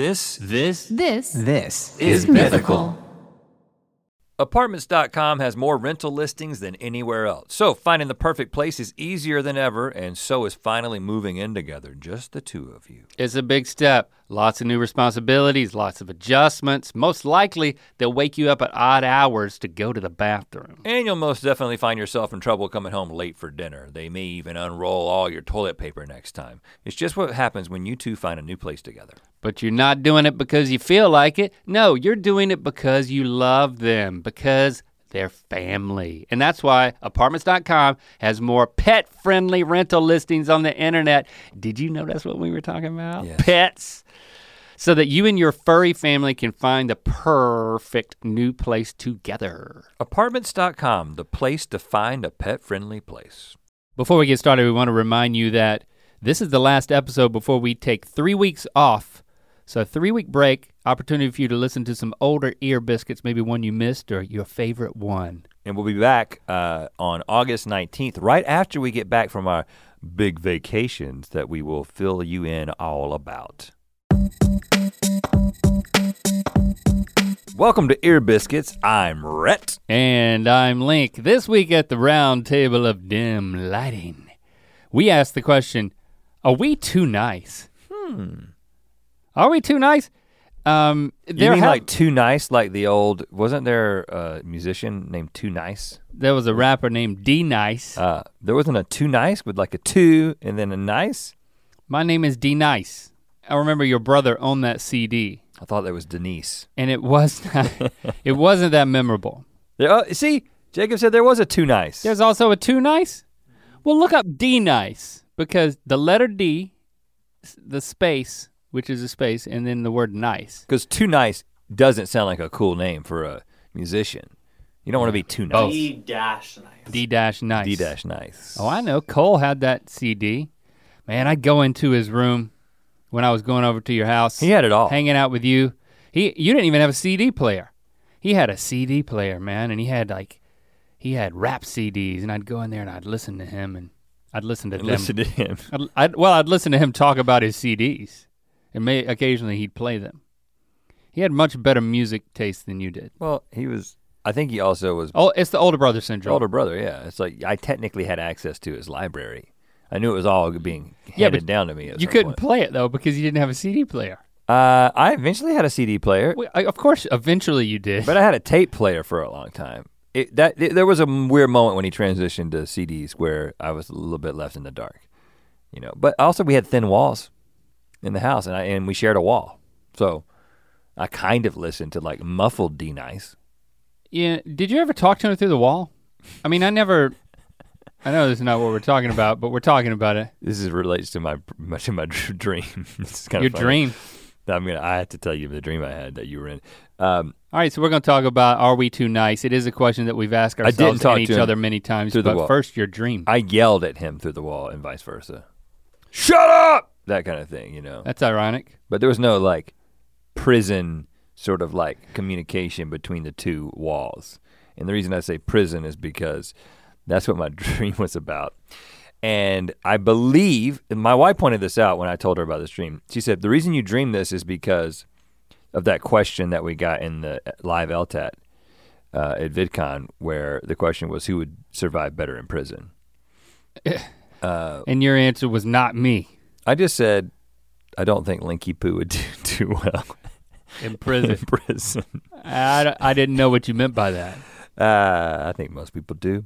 This This This This is mythical. Apartments.com has more rental listings than anywhere else. So finding the perfect place is easier than ever, and so is finally moving in together, just the two of you. It's a big step. Lots of new responsibilities, lots of adjustments. Most likely, they'll wake you up at odd hours to go to the bathroom. And you'll most definitely find yourself in trouble coming home late for dinner. They may even unroll all your toilet paper next time. It's just what happens when you two find a new place together. But you're not doing it because you feel like it. No, you're doing it because you love them, because they're family. And that's why apartments.com has more pet friendly rental listings on the internet. Did you know that's what we were talking about? Yes. Pets. So that you and your furry family can find the perfect new place together. Apartments.com, the place to find a pet friendly place. Before we get started, we want to remind you that this is the last episode before we take three weeks off. So, three week break, opportunity for you to listen to some older ear biscuits, maybe one you missed or your favorite one. And we'll be back uh, on August 19th, right after we get back from our big vacations that we will fill you in all about. Welcome to Ear Biscuits. I'm Rhett. And I'm Link. This week at the round table of dim lighting, we asked the question Are we too nice? Hmm. Are we too nice? Um, You mean have- like Too Nice, like the old, wasn't there a musician named Too Nice? there was a rapper named D Nice. Uh, there wasn't a Too Nice with like a two and then a nice? My name is D Nice. I remember your brother owned that CD. I thought that was Denise. and it was not, it wasn't that memorable. There, oh, see, Jacob said there was a Too Nice. There's also a too nice. Well, look up D nice because the letter D, the space, which is a space, and then the word nice. Because Too Nice doesn't sound like a cool name for a musician. You don't want to be too nice. D dash nice. D dash nice. D dash nice. Oh, I know. Cole had that CD. Man, I'd go into his room when I was going over to your house. He had it all. hanging out with you. He you didn't even have a CD player. He had a CD player, man, and he had like he had rap CDs, and I'd go in there and I'd listen to him, and I'd listen to them. listen to him. I'd, I'd, well, I'd listen to him talk about his CDs, and may occasionally he'd play them. He had much better music taste than you did. Well, he was. I think he also was Oh, it's the older brother syndrome. older brother. Yeah, it's like I technically had access to his library. I knew it was all being handed but down to me. You couldn't point. play it though because you didn't have a CD player. Uh, I eventually had a CD player, Well, I- of course, eventually you did. but I had a tape player for a long time. It, that th- there was a weird moment when he transitioned to CDs where I was a little bit left in the dark, you know. But also we had thin walls in the house, and I and we shared a wall, so I kind of listened to like muffled D nice. Yeah. Did you ever talk to him through the wall? I mean, I never. I know this is not what we're talking about, but we're talking about it. This is relates to my much of my dream. this is kind Your of funny. dream. I'm gonna. I have to tell you the dream I had that you were in. Um, All right, so we're going to talk about are we too nice? It is a question that we've asked didn't ourselves talk and each other many times. But wall. first, your dream. I yelled at him through the wall and vice versa. Shut up! That kind of thing, you know. That's ironic. But there was no like prison sort of like communication between the two walls. And the reason I say prison is because that's what my dream was about. And I believe, and my wife pointed this out when I told her about this dream. She said, The reason you dream this is because of that question that we got in the live LTAT uh, at VidCon, where the question was who would survive better in prison. Uh, And your answer was not me I just said, I don't think Linky Poo would do too well in in prison. prison. I, I didn't know what you meant by that. Uh, I think most people do.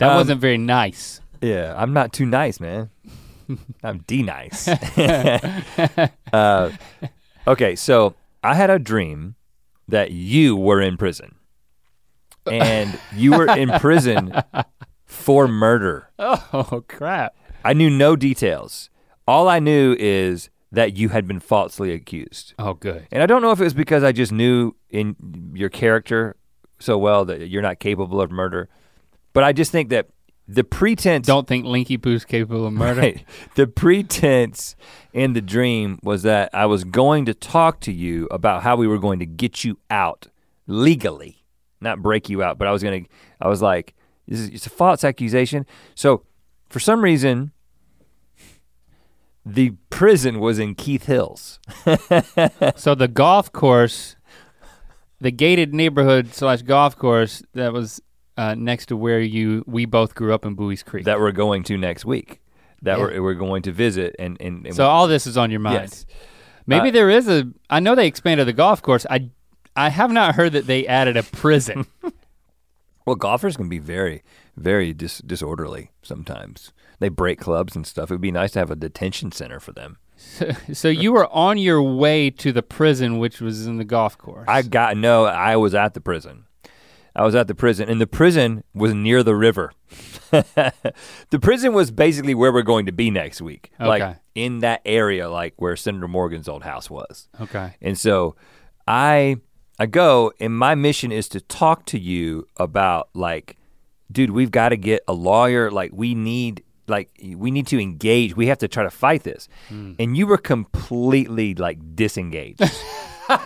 That Um, wasn't very nice. Yeah, I'm not too nice, man. I'm D nice. uh, okay, so I had a dream that you were in prison. And you were in prison for murder. Oh, crap. I knew no details. All I knew is that you had been falsely accused. Oh, good. And I don't know if it was because I just knew in your character so well that you're not capable of murder, but I just think that the pretense Don't think Linky Poo's capable of murder. Right. The pretense in the dream was that I was going to talk to you about how we were going to get you out legally, not break you out, but I was going to I was like this is it's a false accusation. So for some reason the prison was in Keith Hills. So the golf course, the gated neighborhood slash golf course that was uh, next to where you we both grew up in Buies Creek. that we're going to next week. That Yeah. we're, we're going to visit and and, and so all this is on your mind. yes. Maybe Uh, there is a. I know they expanded the golf course. I I have not heard that they added a prison. Well, golfers can be very very dis- disorderly sometimes. They break clubs and stuff. It would be nice to have a detention center for them. so, so you were on your way to the prison, which was in the golf course. I got no. I was at the prison. I was at the prison, and the prison was near the river. the prison was basically where we're going to be next week, Okay. like in that area, like where Senator Morgan's old house was. okay. And so, I I go, and my mission is to talk to you about like, dude, we've got to get a lawyer. Like, we need like we need to engage. We have to try to fight this. Hmm. And you were completely like disengaged.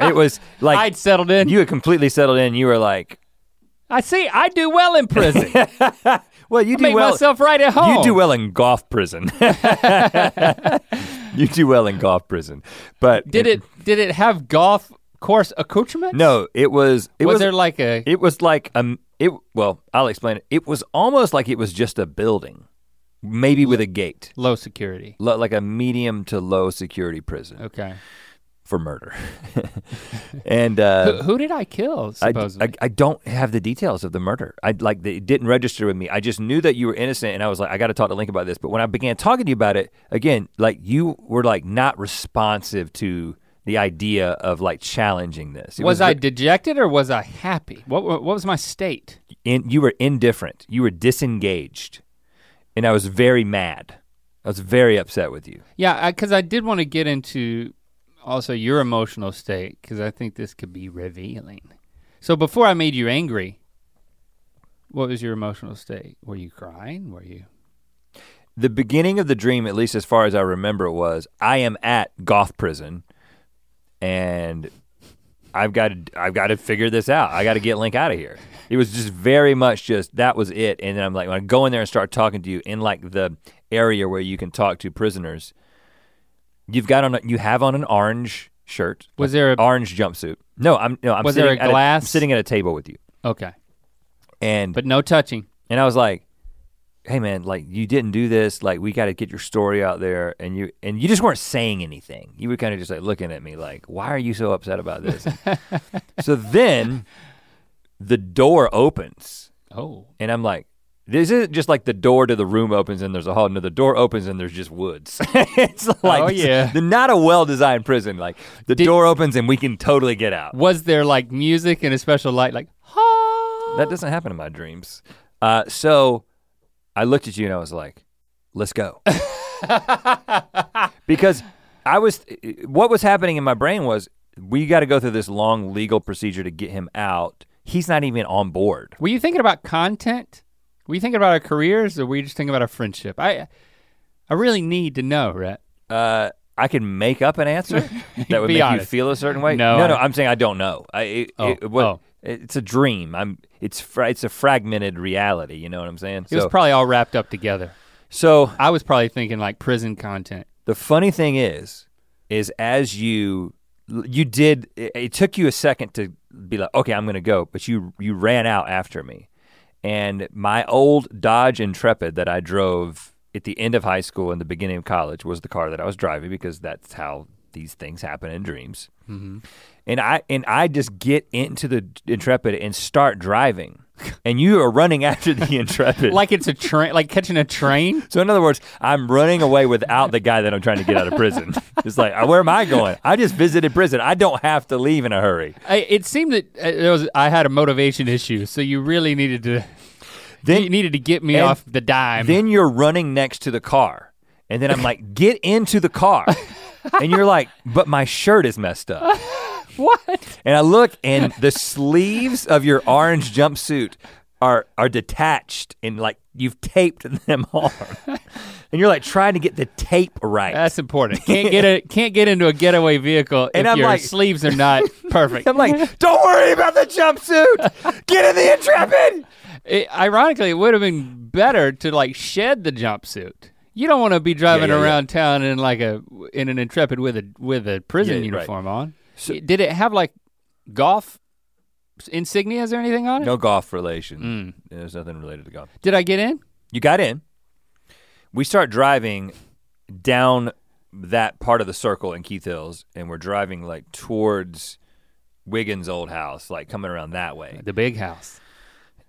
it was like I'd settled in. you had completely settled in. You were like, I see. I do well in prison. well, you I do make well. myself right at home. You do well in golf prison. you do well in golf prison, but Did it? Did it have golf course accoutrements? No, it was. It was, was. there like a? it was like um. It well, I'll explain it. It was almost like it was just a building, maybe with a gate, low security. Lo- like a medium to low security prison Okay. For murder. and who, uh, who did I kill? I, Supposedly. I, I don't have the details of the murder. I like they it didn't register with me. I just knew that you were innocent, and I was like, I got to talk to Link about this. But when I began talking to you about it again, like you were like not responsive to the idea of like challenging this. It was, I dejected or was I happy? What what was my state? in, you were indifferent. You were disengaged, and I was very mad. I was very upset with you. Yeah, because I, did want to get into also your emotional state because I think this could be revealing. So before I made you angry, what was your emotional state? Were you crying? Were you? The beginning of the dream, at least as far as I remember, was I am at Goth prison, and I've got to I've got to figure this out. I got to get Link out of here. It was just very much just that was it. And then I'm like, when I go in there and start talking to you in like the area where you can talk to prisoners, you've got on a, you have on an orange shirt, Was there a orange jumpsuit. No, I'm no, I'm Was there sitting a at glass? I'm sitting at a table with you, okay? and But no touching. and I was like, "Hey man, like you didn't do this. Like we got to get your story out there." And you and you just weren't saying anything. You were kind of just like looking at me like, "Why are you so upset about this?" so then the door opens, Oh, and I'm like, "This isn't just like the door to the room opens and there's a hall. No, the door opens and there's just woods. it's like Oh, yeah. the not a well-designed prison. Like the Did- door opens and we can totally get out. was there like music and a special light? Like, ha? That doesn't happen in my dreams. Uh, so I looked at you and I was like, let's go. because I was, what was happening in my brain was, we got to go through this long legal procedure to get him out. He's not even on board. Were you thinking about content? You thinking about our careers, or we just thinking about our friendship? I, I really need to know, Rhett. Uh, I can make up an answer that would make you feel a certain way. No, no, no. I- I'm saying I don't know. I, it, Oh, it, what, oh. It's a dream. I'm. It's fra- it's a fragmented reality. You know what I'm saying? It was probably all wrapped up together. so I was probably thinking like prison content. The funny thing is, is as you you did, it, it took you a second to be like, okay, I'm gonna go, but you you ran out after me, and my old Dodge Intrepid that I drove at the end of high school and the beginning of college was the car that I was driving because that's how these things happen in dreams. Mm-hmm. And I and I just get into the Intrepid and start driving, and you are running after the Intrepid. Like it's a train, like catching a train. So in other words, I'm running away without the guy that I'm trying to get out of prison. it's like, where am I going? I just visited prison. I don't have to leave in a hurry. I, it seemed that uh, there was I had a motivation issue, so you really needed to Then you needed to get me off the dime. then you're running next to the car. And then I'm like, get into the car. and you're like, but my shirt is messed up. What? And I look and the sleeves of your orange jumpsuit are are detached and like you've taped them on. And you're like trying to get the tape right. That's important. Can't get a can't get into a getaway vehicle And if I'm your like- sleeves are not perfect. I'm like, don't worry about the jumpsuit. Get in the Intrepid. It- ironically, it would have been better to like shed the jumpsuit. You don't want to be driving yeah, yeah. around town in like a in an intrepid with a with a prison Yeah, right. uniform on. So- Did it have like golf insignias or anything on it? No golf relation. Mm. There's nothing related to golf. Did I get in? You got in. We start driving down that part of the circle in Keith Hills, and we're driving like towards Wiggins' old house, like coming around that way. The big house.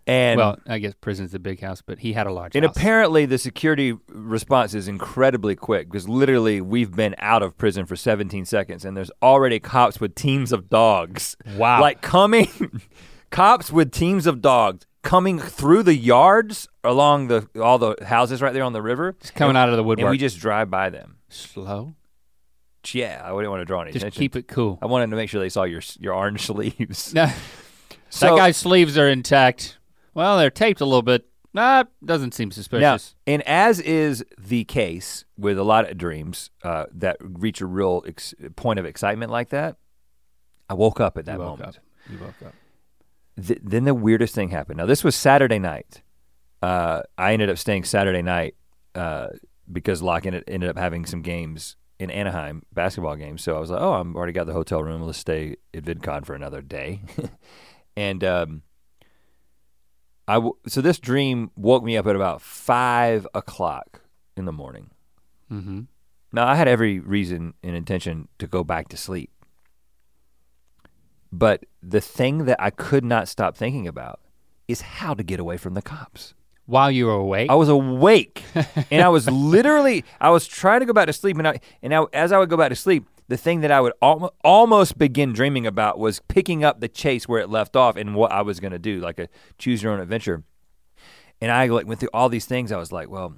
And well, I guess prison's the big house, but he had a large and house. apparently the security response is incredibly quick because literally we've been out of prison for 17 seconds, and there's already cops with teams of dogs wow. like coming cops with teams of dogs coming through the yards along the all the houses right there on the river Just coming out of the and woodwork. we just drive by them slow. yeah i wouldn't want to draw any Just attention keep it cool. i wanted to make sure they saw your your orange sleeves No, so that guy's sleeves are intact. Well, they're taped a little bit. Nah, doesn't seem now suspicious. and as is the case with a lot of dreams uh, that reach a real ex- point of excitement like that i woke up at that you moment up. You woke up. Th- then the weirdest thing happened. Now this was Saturday night. Uh, I ended up staying Saturday night uh, because Locke ended, ended up having some games in Anaheim, basketball games. So I was like, oh, I'm already got the hotel room. Let's stay at VidCon for another day. and um, I w- so this dream woke me up at about five o'clock in the morning. Mm-hmm. Now I had every reason and intention to go back to sleep. But the thing that I could not stop thinking about is how to get away from the cops. While you were awake. I was awake and I was literally I was trying to go back to sleep and I and now as I would go back to sleep, the thing that I would al- almost begin dreaming about was picking up the chase where it left off and what I was going to do, like a choose your own adventure. And I like went through all these things. I was like, well,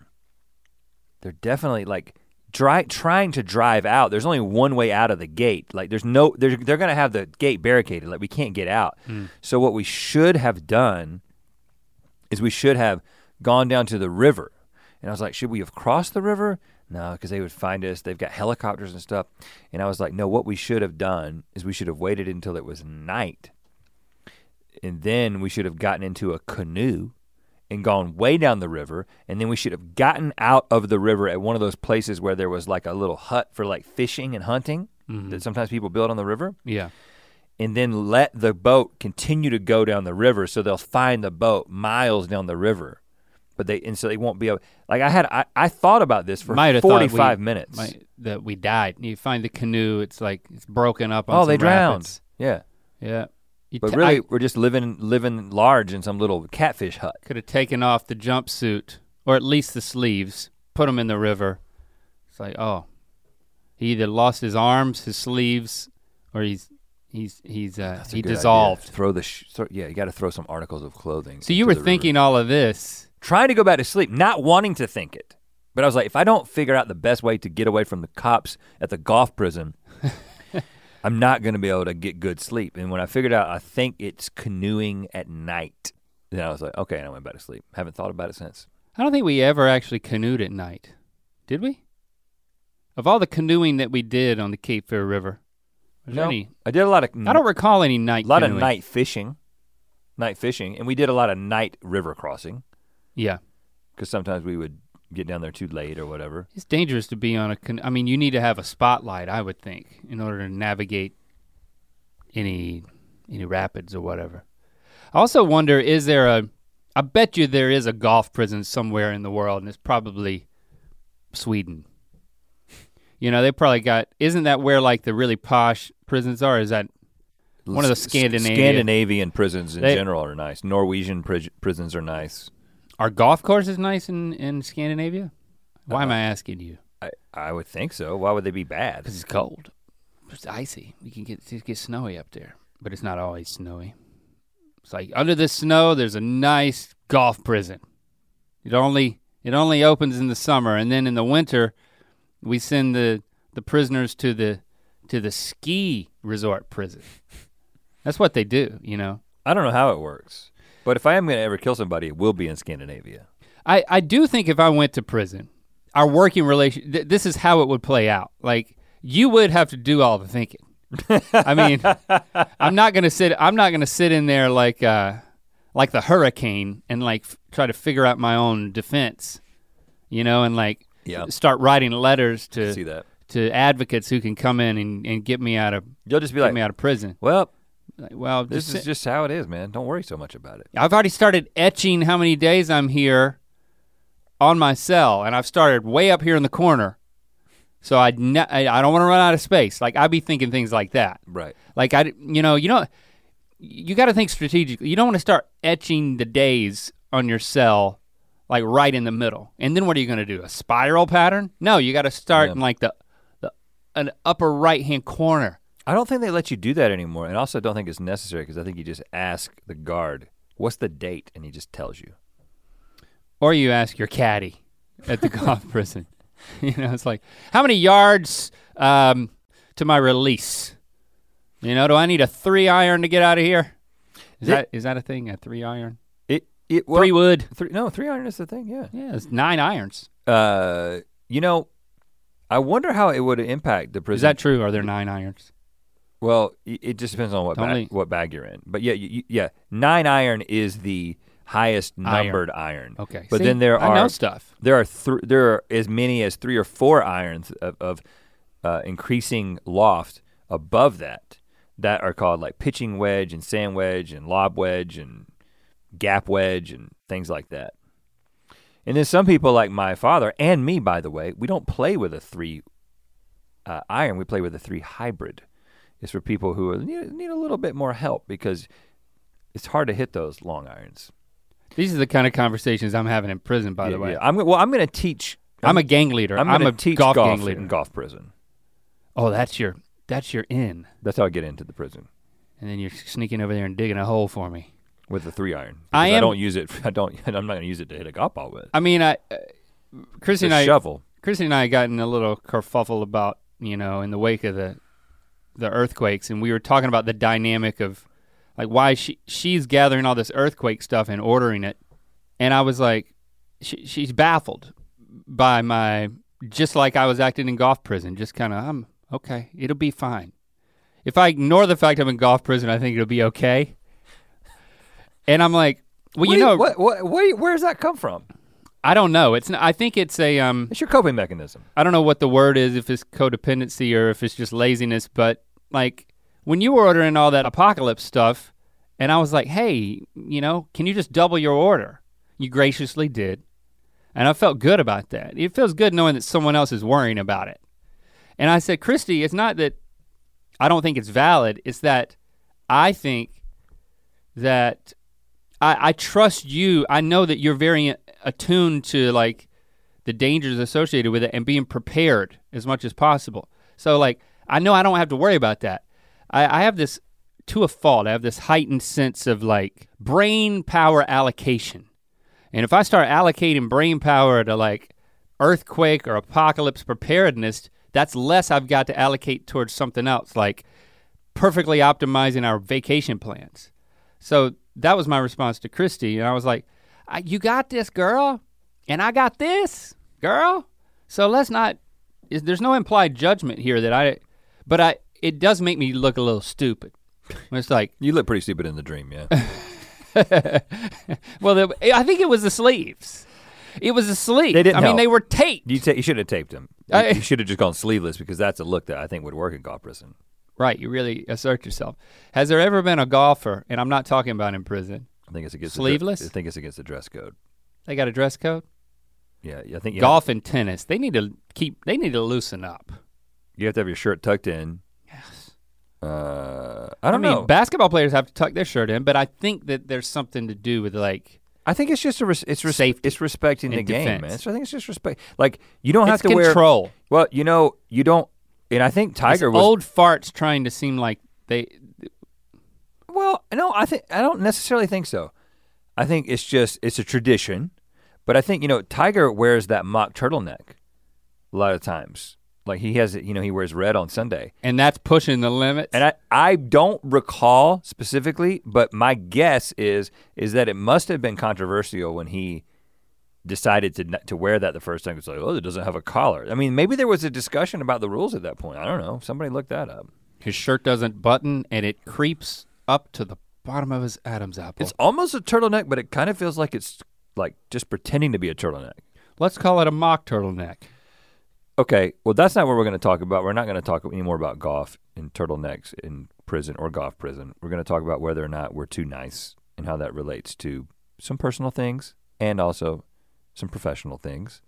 they're definitely like dry, trying to drive out. There's only one way out of the gate. Like there's no they're they're going to have the gate barricaded. Like we can't get out. Hmm. So what we should have done is we should have gone down to the river. And I was like, should we have crossed the river? No, because they would find us. They've got helicopters and stuff. And I was like, no, what we should have done is we should have waited until it was night. And then we should have gotten into a canoe and gone way down the river. And then we should have gotten out of the river at one of those places where there was like a little hut for like fishing and hunting Mhm. that sometimes people build on the river Yeah. and then let the boat continue to go down the river so they'll find the boat miles down the river but they and so they won't be able like i had i, I thought about this for Might we- 45 minutes My, that we died. You find the canoe. It's like it's broken up. On oh they drowned rapids. yeah Yeah. You but ta- really I we're just living living large in some little catfish hut could have taken off the jumpsuit or at least the sleeves, put them in the river. It's like, oh, he either lost his arms, his sleeves, or he's he's he's uh, he good idea. dissolved. throw the sh- throw, yeah you got to throw some articles of clothing So you were the river. thinking all of this. Trying to go back to sleep not wanting to think it but i was like if i don't figure out the best way to get away from the cops at the golf prison I'm not gonna be able to get good sleep. And when I figured out, I think it's canoeing at night. Then I was like, okay, and I went back to sleep. Haven't thought about it since. I don't think we ever actually canoed at night. Did we? Of all the canoeing that we did on the Cape Fear River, No. any? I did a lot of I don't recall any night. a lot canoeing. of night fishing, night fishing, and we did a lot of night river crossing Yeah, because sometimes we would get down there too late or whatever. it's dangerous to be on a. Can- I mean, you need to have a spotlight, I would think, in order to navigate any any rapids or whatever. I also wonder, is there a? I bet you there is a golf prison somewhere in the world, and it's probably Sweden. You know, they probably got. Isn't that where like the really posh prisons are? Is that One of the S- s- Scandinavian prisons in They- general are nice. Norwegian pri- prisons are nice. Are golf courses nice in in Scandinavia? Why am Uh, I asking you? I, I would think so. Why would they be bad? Because it's cold. It's icy. You can get it gets snowy up there, but it's not always snowy. It's like under the snow, there's a nice golf prison. It only it only opens in the summer, and then in the winter, we send the the prisoners to the to the ski resort prison. That's what they do, you know. I don't know how it works, but if I am going to ever kill somebody, it will be in Scandinavia. I, I do think if I went to prison, our working relation, th- this is how it would play out. Like you would have to do all the thinking. I mean, I'm not gonna sit. I'm not gonna sit in there like uh, like the hurricane and like f- try to figure out my own defense, you know, and like Yeah. start writing letters to See that? to advocates who can come in and, and get me out of You'll just be get like, me out of prison. well, Like, well, this just, is just how it is, man. Don't worry so much about it. I've already started etching how many days I'm here on my cell, and I've started way up here in the corner. So I ne- I don't want to run out of space. Like I'd be thinking things like that. Right. Like I, you know, you know, you got to think strategically. You don't want to start etching the days on your cell, like right in the middle. And then what are you going to do? A spiral pattern? No, you got to start Yeah. in like the, the an upper right hand corner. I don't think they let you do that anymore, and also don't think it's necessary because I think you just ask the guard, "What's the date?" and he just tells you. Or you ask your caddy at the golf prison. You know, it's like, how many yards um, to my release? You know, do I need a three iron to get out of here? Is It- that is that a thing? A three iron? It it well, three wood? three no three iron is the thing. Yeah. Yeah, it's nine irons. Uh, you know, I wonder how it would impact the prison. Is that true? Are there nine irons? Well, it just depends on what Don't bag, what bag you're in. But yeah, you, yeah, nine iron is the highest numbered iron. Okay. But See, then there I are stuff. there are th- there are as many as three or four irons of, of uh, increasing loft above that that are called like pitching wedge and sand wedge and lob wedge and gap wedge and things like that. And then some people like my father and me, by the way, we don't play with a three uh, iron. We play with a three hybrid. It's for people who need, need a little bit more help because it's hard to hit those long irons. These are the kind of conversations I'm having in prison. By the way, yeah. I'm well. I'm going to teach. I'm a gang leader. I'm I'm, a teach golf, golf gang leader. in golf prison. Oh, that's your that's your in, That's how I get into the prison and then you're sneaking over there and digging a hole for me. with the three iron. I am- don't use it. I don't. I'm not going to use it to hit a golf ball with. I mean, I, uh, Christy and I, shovel. Christy and I got in a little kerfuffle about you know in the wake of the the earthquakes, and we were talking about the dynamic of like why she she's gathering all this earthquake stuff and ordering it, and I was like, she, she's baffled by my just like I was acting in golf prison, just kind of I'm okay, it'll be fine. If I ignore the fact I'm in golf prison, I think it'll be okay. And I'm like, well, What you know, what, what, where, where does that come from? I don't know. It's I think it's a um It's your coping mechanism. I don't know what the word is, if it's codependency or if it's just laziness, but like when you were ordering all that apocalypse stuff, and I was like, hey, you know, can you just double your order? You graciously did. And I felt good about that. It feels good knowing that someone else is worrying about it. And I said, Christy, it's not that I don't think it's valid, it's that I think that I, I trust you. I know that you're very attuned to like the dangers associated with it and being prepared as much as possible. So like I know I don't have to worry about that. I, I have this to a fault. I have this heightened sense of like brain power allocation. And if I start allocating brain power to like earthquake or apocalypse preparedness, that's less I've got to allocate towards something else, like perfectly optimizing our vacation plans. So that was my response to Christy. And I was like, "I- You got this, girl. And I got this, girl. So let's not, there's no implied judgment here that I, but I, it does make me look a little stupid. It's like, You look pretty stupid in the dream, yeah. well, the, I think it was the sleeves. It was the sleeves. They didn't I mean, they were taped. you, ta- you should have taped them. You, I- you should have just gone sleeveless because that's a look that I think would work in golf prison. Right, you really assert yourself. Has there ever been a golfer, and I'm not talking about in prison, I think it's against Sleeveless? The, I think it's against the dress code. they got a dress code? Yeah, I think you Golf and tennis, they need to keep, they need to loosen up. Have, you have to have your shirt tucked in. Yes. Uh, I don't mean, know. basketball players have to tuck their shirt in, but I think that there's something to do with like, I think it's just a res- it's res- Safety it's respecting the and game, man. So I think it's just respect. Like you don't have it's to wear. control. Well, you know, you don't. And I think Tiger It's was. old farts trying to seem like they, Well, no, I think I don't necessarily think so. I think it's just it's a tradition, but I think you know Tiger wears that mock turtleneck a lot of times. Like he has you know, he wears red on Sunday, and that's pushing the limits. and I I don't recall specifically, but my guess is is that it must have been controversial when he decided to to wear that the first time. It's like, oh, it doesn't have a collar. I mean, maybe there was a discussion about the rules at that point. I don't know. Somebody looked that up. his shirt doesn't button, and it creeps up to the bottom of his Adam's apple. It's almost a turtleneck, but it kind of feels like it's like just pretending to be a turtleneck. Let's call it a mock turtleneck. Okay, well that's not what we're going to talk about. We're not going to talk anymore about golf and turtlenecks in prison or golf prison. We're going to talk about whether or not we're too nice and how that relates to some personal things and also some professional things.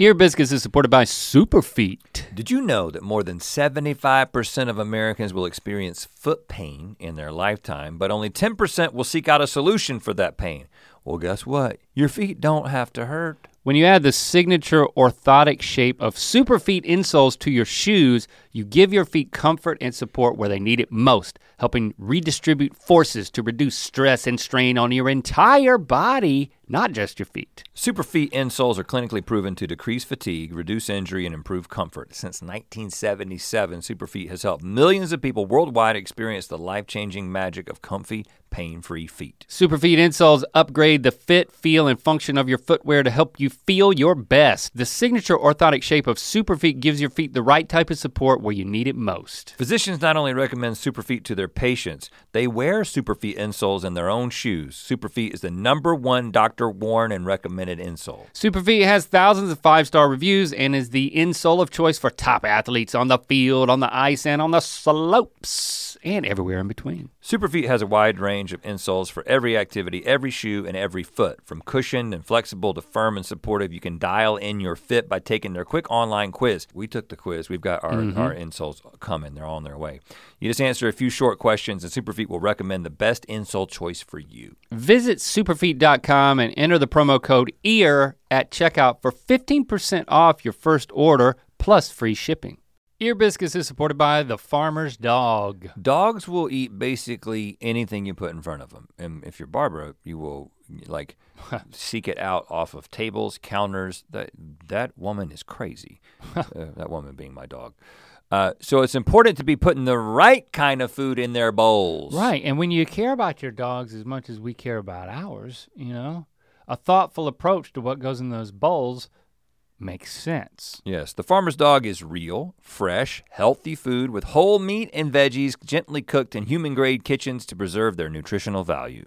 Ear Biscuits is supported by Superfeet. Did you know that more than 75% of Americans will experience foot pain in their lifetime, but only 10% will seek out a solution for that pain? Well, guess what? Your feet don't have to hurt. When you add the signature orthotic shape of Superfeet insoles to your shoes, you give your feet comfort and support where they need it most, helping redistribute forces to reduce stress and strain on your entire body, not just your feet. Superfeet insoles are clinically proven to decrease fatigue, reduce injury, and improve comfort. Since 1977, Superfeet has helped millions of people worldwide experience the life-changing magic of comfy, pain-free feet. Superfeet insoles upgrade the fit, feel, and function of your footwear to help you feel your best. The signature orthotic shape of Superfeet gives your feet the right type of support where you need it most. Physicians not only recommend Superfeet to their patients, they wear Superfeet insoles in their own shoes. Superfeet is the number one doctor worn and recommended insole. Superfeet has thousands of five-star reviews and is the insole of choice for top athletes on the field, on the ice, and on the slopes, and everywhere in between. Superfeet has a wide range of insoles for every activity, every shoe, and every foot. From cushioned and flexible to firm and supportive, you can dial in your fit by taking their quick online quiz. We took the quiz. We've got our, mm-hmm. our insoles coming. They're on their way. You just answer a few short questions, and Superfeet will recommend the best insole choice for you. Visit superfeet.com and enter the promo code EAR at checkout for 15% off your first order plus free shipping. Ear Biscuits is supported by the Farmer's Dog. Dogs will eat basically anything you put in front of them. And if you're Barbara, you will like seek it out off of tables, counters. That that woman is crazy. uh, that woman being my dog. Uh, so it's important to be putting the right kind of food in their bowls. Right, and when you care about your dogs as much as we care about ours, you know, a thoughtful approach to what goes in those bowls makes sense. Yes, the farmer's dog is real, fresh, healthy food with whole meat and veggies gently cooked in human grade kitchens to preserve their nutritional value.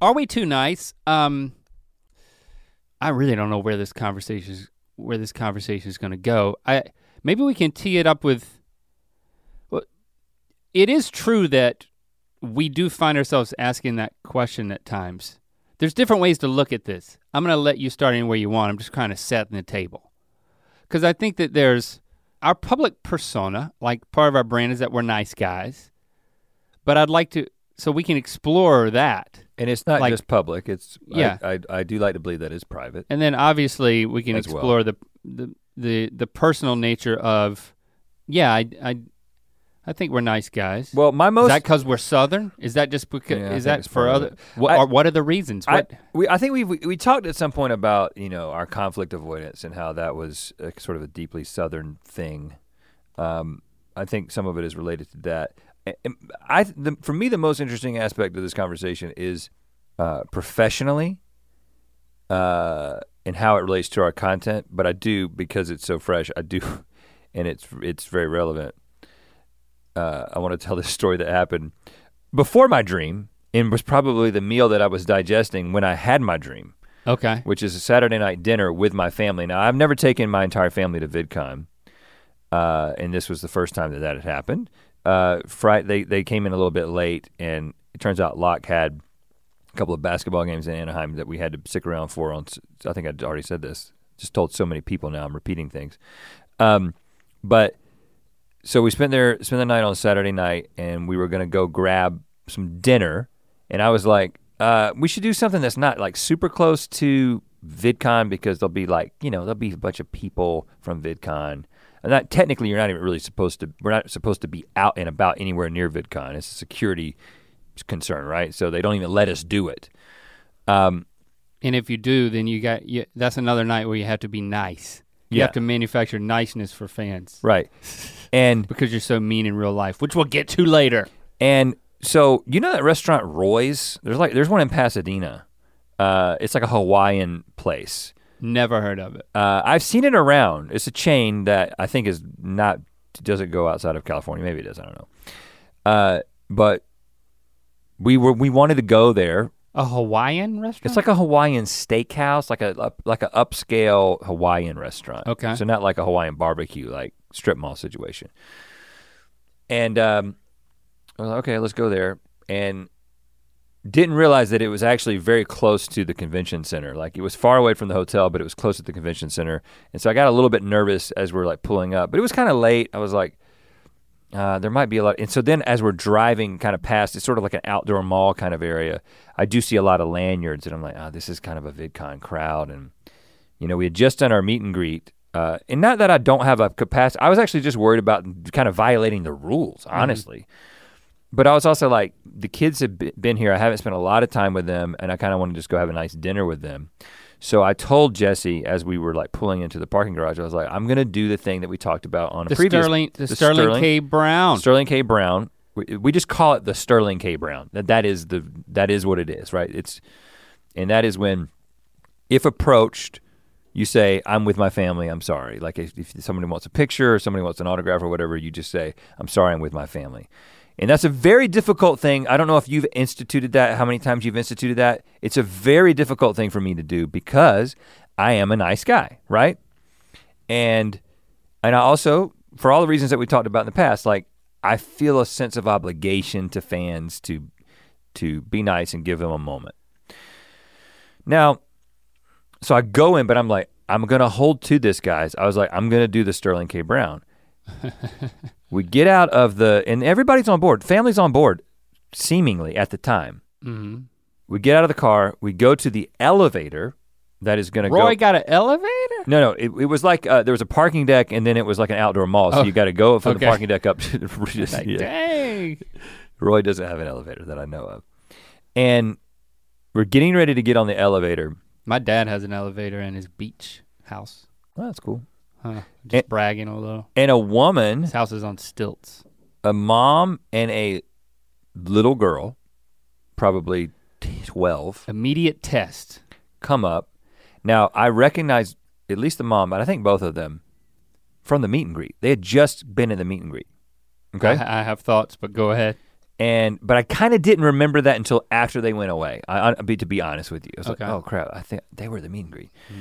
Are we too nice? Um, I really don't know where this conversation is where this conversation is going to go. I maybe we can tee it up with. Well, it is true that we do find ourselves asking that question at times. There's different ways to look at this. I'm going to let you start anywhere you want. I'm just kind of setting the table because I think that there's our public persona, like part of our brand is that we're nice guys, but I'd like to so we can explore that. And it's not Like- just public. It's Yeah. I, I, I do like to believe that is private. And then obviously we can As well. explore the, the the the personal nature of yeah, I I I think we're nice guys. Well, my is most that cuz we're southern? Is that just because Yeah, is that for other what I- are, what are the reasons? I, we, I think we we talked at some point about you know our conflict avoidance and how that was a, sort of a deeply Southern thing. Um, I think some of it is related to that. I the, for me the most interesting aspect of this conversation is uh, professionally uh, and how it relates to our content. But I do because it's so fresh. I do, and it's it's very relevant. Uh, I want to tell this story that happened before my dream and was probably the meal that I was digesting when I had my dream, Okay. which is a Saturday night dinner with my family. Now, I've never taken my entire family to VidCon, uh, and this was the first time that that had happened. Uh, Fri- they, they came in a little bit late, and it turns out Locke had a couple of basketball games in Anaheim that we had to stick around for. On, I think I'd already said this. Just told so many people now. I'm repeating things. Um, but so we spent there spent the night on Saturday night, and we were gonna go grab some dinner, and I was like, uh, we should do something that's not like super close to VidCon because there'll be like you know there'll be a bunch of people from VidCon. That technically you're not even really supposed to. We're not supposed to be out and about anywhere near VidCon. It's a security concern, right? So they don't even let us do it. Um, And if you do, then you got you, that's another night where you have to be nice. You Yeah. have to manufacture niceness for fans right. And because you're so mean in real life, which we'll get to later. and so you know that restaurant Roy's? There's like there's one in Pasadena. Uh, it's like a Hawaiian place. Never heard of it. Uh, I've seen it around. It's a chain that I think is not doesn't go outside of California. Maybe it does. I don't know. Uh, but we were we wanted to go there. A Hawaiian restaurant? It's like a Hawaiian steakhouse, like a like a upscale Hawaiian restaurant. Okay. So not like a Hawaiian barbecue, like strip mall situation. And um, I was like, okay, let's go there. And didn't realize that it was actually very close to the convention center. Like it was far away from the hotel, but it was close to the convention center. And so I got a little bit nervous as we are like pulling up, but it was kind of late. I was like, uh, there might be a lot. And so then as we're driving kind of past, it's sort of like an outdoor mall kind of area. I do see a lot of lanyards and I'm like, oh, this is kind of a VidCon crowd. And, you know, we had just done our meet and greet. Uh, and not that I don't have a capacity, I was actually just worried about kind of violating the rules, honestly. But I was also like, the kids have been here. I haven't spent a lot of time with them, and I kind of want to just go have a nice dinner with them. So I told Jesse as we were like pulling into the parking garage, I was like, I'm gonna do the thing that we talked about on a the previous Sterling the, the Sterling, Sterling- K. Brown. Sterling K. Brown. We, we just call it the Sterling K. Brown. That that is the that is what it is, right? It's and that is when, if approached, you say, "I'm with my family. I'm sorry." Like if, if somebody wants a picture or somebody wants an autograph or whatever, you just say, "I'm sorry. I'm with my family." And that's a very difficult thing. I don't know if you've instituted that, how many times you've instituted that. It's a very difficult thing for me to do because I am a nice guy, right? And and I also, for all the reasons that we talked about in the past, like I feel a sense of obligation to fans to to be nice and give them a moment. Now, so I go in, but I'm like, I'm gonna hold to this, guys. I was like, I'm gonna do the Sterling K. Brown. we get out of the, and everybody's on board. Family's on board, seemingly at the time. Mhm. We get out of the car. We go to the elevator that is gonna Roy go. Roy got an elevator? No, no, it, it was like uh, there was a parking deck, and then it was like an outdoor mall. So Oh, you got to go from okay. the parking deck up to the. just- Like, yeah. Dang. Roy doesn't have an elevator that I know of, and we're getting ready to get on the elevator. My dad has an elevator in his beach house. Oh, that's cool. Huh. Just Eh. bragging a little. And a woman, His house is on stilts. a mom, and a little girl, probably twelve, Immediate test. come up. Now I recognize at least the mom, but I think both of them from the meet and greet. They had just been in the meet and greet. Okay. I, I have thoughts, but go ahead. and but I kind of didn't remember that until after they went away. I, I be to be honest with you, I was Okay. like, oh crap, I think they were the meet and greet. Eh,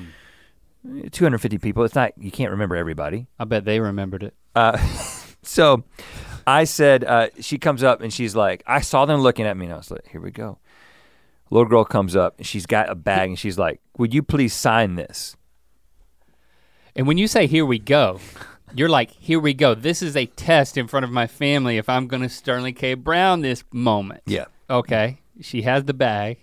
250 people. It's not you can't remember everybody. I bet they remembered it. Uh, so I said, uh, she comes up and she's like, I saw them looking at me and I was like, here we go. Little girl comes up and she's got a bag and she's like, would you please sign this? And when you say here we go, you're like, here we go. This is a test in front of my family if I'm gonna Sterling K. Brown this moment. Yeah. Okay. She has the bag.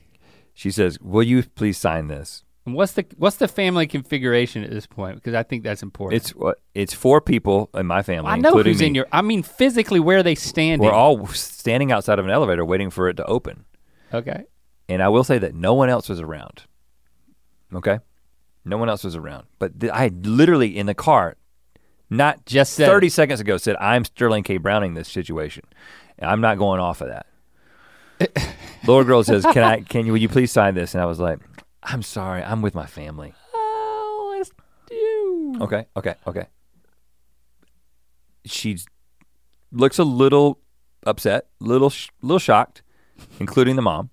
She says, will you please sign this? And what's the what's the family configuration at this point? Because I think that's important. It's what it's four people in my family, I know including who's me. in your I mean physically where are they standing? We're all standing outside of an elevator waiting for it to open. Okay. And I will say that no one else was around. Okay? No one else was around. But th- I literally in the car, not Just said 30 seconds ago, said, I'm Sterling K. Browning this situation. And I'm not going off of that. Little girl says, Can I can you will you please sign this? And I was like, I'm sorry, I'm with my family. Oh, it's you. Okay, okay, okay. She looks a little upset, little sh- little shocked, including the mom.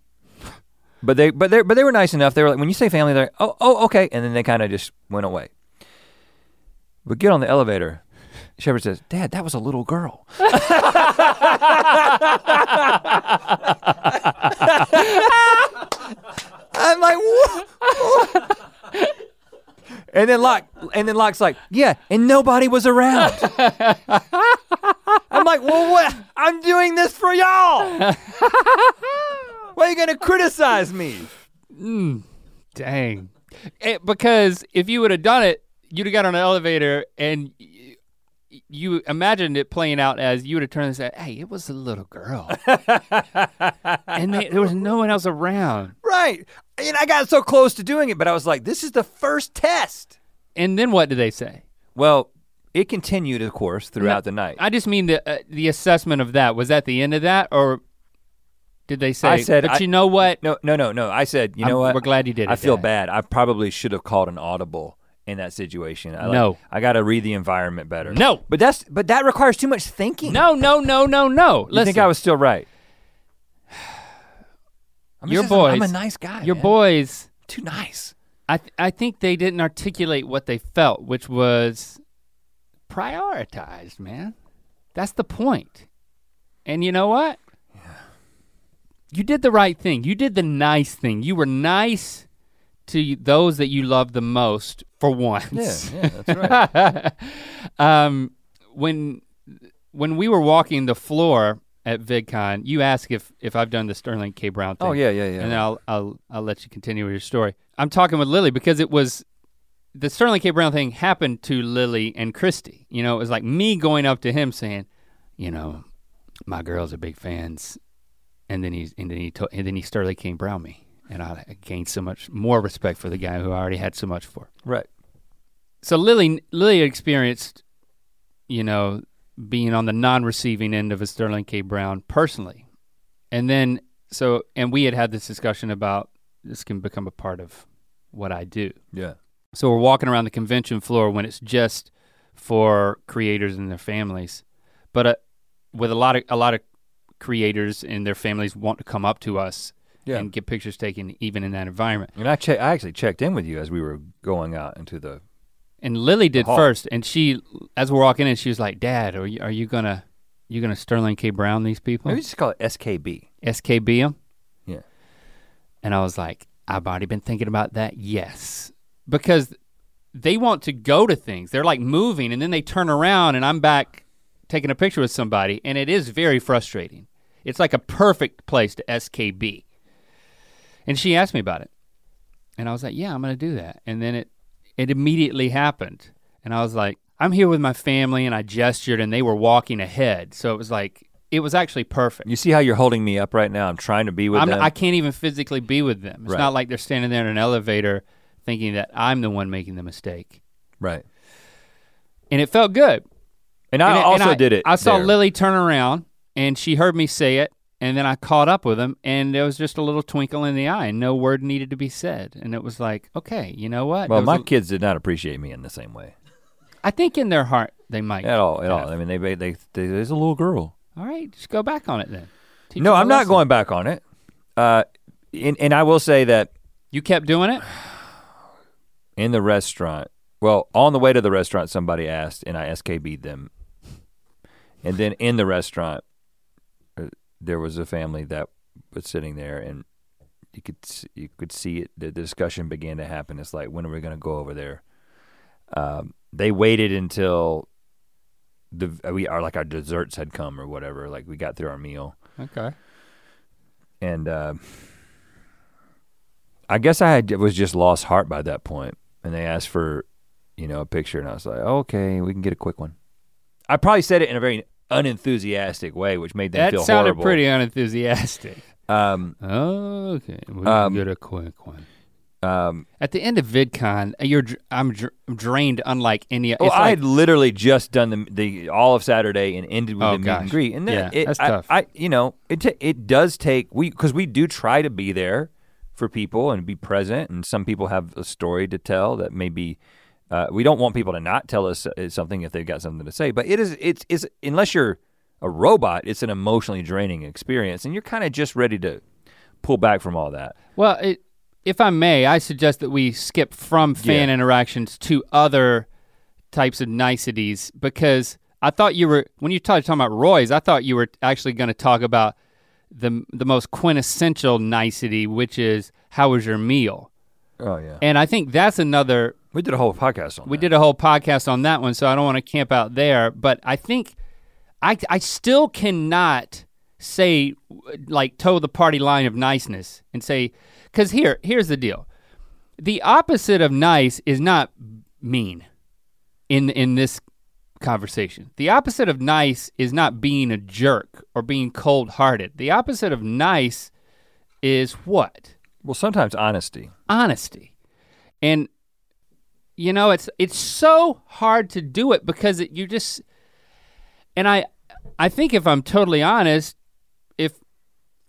But they but they but they were nice enough. They were like, when you say family, they're like, oh oh okay, and then they kind of just went away. But get on the elevator. Shepherd says, "Dad, that was a little girl." I'm like? And then Locke, and then Locke's like, yeah, and nobody was around. I'm like, well, what? I'm doing this for y'all. Why are you gonna criticize me? Dang. Eh, because if you would have done it, you'd have got on an elevator and you imagined it playing out as you would have turned and said, "Hey, it was a little girl," and they, there was no one else around. Right. And I got so close to doing it, but I was like, this is the first test. and then what did they say? Well, it continued, of course, throughout No, the night. I just mean the uh, the assessment of that. Was that the end of that, or did they say? I said but I- you know what? no, no, no, no. I said, you know I'm- what? We're glad you did it. I feel Dad. bad. I probably should have called an audible in that situation. I, like- No. I got to read the environment better. No. but that's but that requires too much thinking. No, no, no, no, no. you think I was still right? I'm Your just- I'm a nice guy. your man. boys. too nice. I th- I think they didn't articulate what they felt, which was prioritized, man. That's the point. And you know what? You did the right thing. You did the nice thing. You were nice to those that you love the most for once. Yeah, yeah, that's right. um, when when we were walking the floor at VidCon, you asked if if I've done the Sterling K. Brown thing. oh yeah, yeah, yeah. And I'll I'll I'll let you continue with your story. I'm talking with Lily because it was the Sterling K. Brown thing happened to Lily and Christy. You know, it was like me going up to him saying, you know, my girls are big fans, and then he and then he to, and then he Sterling K. Brown me, and I gained so much more respect for the guy who I already had so much for. right. So Lily Lily experienced, you know, being on the non-receiving end of a Sterling K. Brown personally, and then so and we had had this discussion about this can become a part of what I do. Yeah. So we're walking around the convention floor when it's just for creators and their families, but uh, with a lot of a lot of creators and their families want to come up to us Yeah. and get pictures taken even in that environment. And I check. I actually checked in with you as we were going out into the. And Lily did hall. first, and she, as we're walking in, she was like, "Dad, are you are you gonna you gonna Sterling K. Brown these people? Maybe just call it SKB. SKB them?" Yeah. And I was like, "I've already been thinking about that. Yes, because they want to go to things. They're like moving, and then they turn around, and I'm back taking a picture with somebody, and it is very frustrating. It's like a perfect place to SKB." And she asked me about it, and I was like, "Yeah, I'm gonna do that." And then it it immediately happened. And I was like, I'm here with my family and I gestured and they were walking ahead. So it was like, it was actually perfect. You see how you're holding me up right now? I'm trying to be with I'm, them. I can't even physically be with them. It's Right. not like they're standing there in an elevator thinking that I'm the one making the mistake. right. And it felt good. And I And it- and also did it. I saw there. Lily turn around and she heard me say it. And then I caught up with him and there was just a little twinkle in the eye and no word needed to be said. And it was like, okay, you know what? Well, my a- kids did not appreciate me in the same way I think in their heart they might. at all. At all. I mean, they they, they there's a little girl. All right, just go back on it then. Teach no, I'm not lesson. going back on it. Uh, and, and I will say that You kept doing it? in the restaurant, well, on the way to the restaurant, somebody asked, and I SKB'd them. And then in the restaurant, there was a family that was sitting there, and you could you could see it. The discussion began to happen. It's like, when are we going to go over there? Um, they waited until the we are like our desserts had come or whatever. Like we got through our meal, Okay. and uh, I guess I had, was just lost heart by that point. And they asked for, you know, a picture, and I was like, okay, we can get a quick one. I probably said it in a very unenthusiastic way, which made them That feel sounded horrible. pretty unenthusiastic. Um, Okay, we Um, get a quick one. um, At the end of VidCon, you're dr- I'm drained unlike any. well, I like, had literally just done the the all of Saturday and ended with Oh, the meet and greet, and then Yeah, it, that's I, tough. I, you know, it it does take we because we do try to be there for people and be present, and some people have a story to tell that maybe. Uh, we don't want people to not tell us uh, something if they've got something to say, but it is it's it's unless you're a robot, it's an emotionally draining experience, and you're kind of just ready to pull back from all that. well, it, if I may, I suggest that we skip from fan Yeah. interactions to other types of niceties because I thought you were when you started talking about Roy's, I thought you were actually going to talk about the the most quintessential nicety, which is how was your meal? Oh yeah, And I think that's another we did a whole podcast on We that. did a whole podcast on that one, so I don't want to camp out there. But I think I I still cannot say like toe the party line of niceness and say because here here's the deal. The opposite of nice is not mean in in this conversation. The opposite of nice is not being a jerk or being cold-hearted. The opposite of nice is what? Well, sometimes honesty. honesty. And you know, it's it's so hard to do it because it, you just and I I think if I'm totally honest, if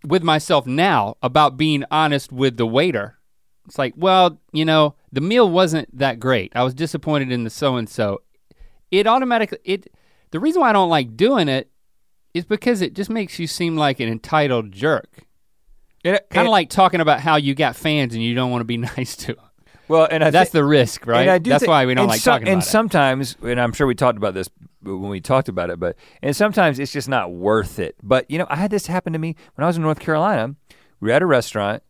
with myself now about being honest with the waiter, it's like, well, you know, the meal wasn't that great. I was disappointed in the so and so. It automatically it the reason why I don't like doing it is because it just makes you seem like an entitled jerk. Kind of like talking about how you got fans and you don't want to be nice to them. Well, and I That's thi- the risk, right? And I do That's thi- why we don't and like some- talking And about it. sometimes, and I'm sure we talked about this when we talked about it, but and sometimes it's just not worth it. But you know, I had this happen to me when I was in North Carolina. We were at a restaurant,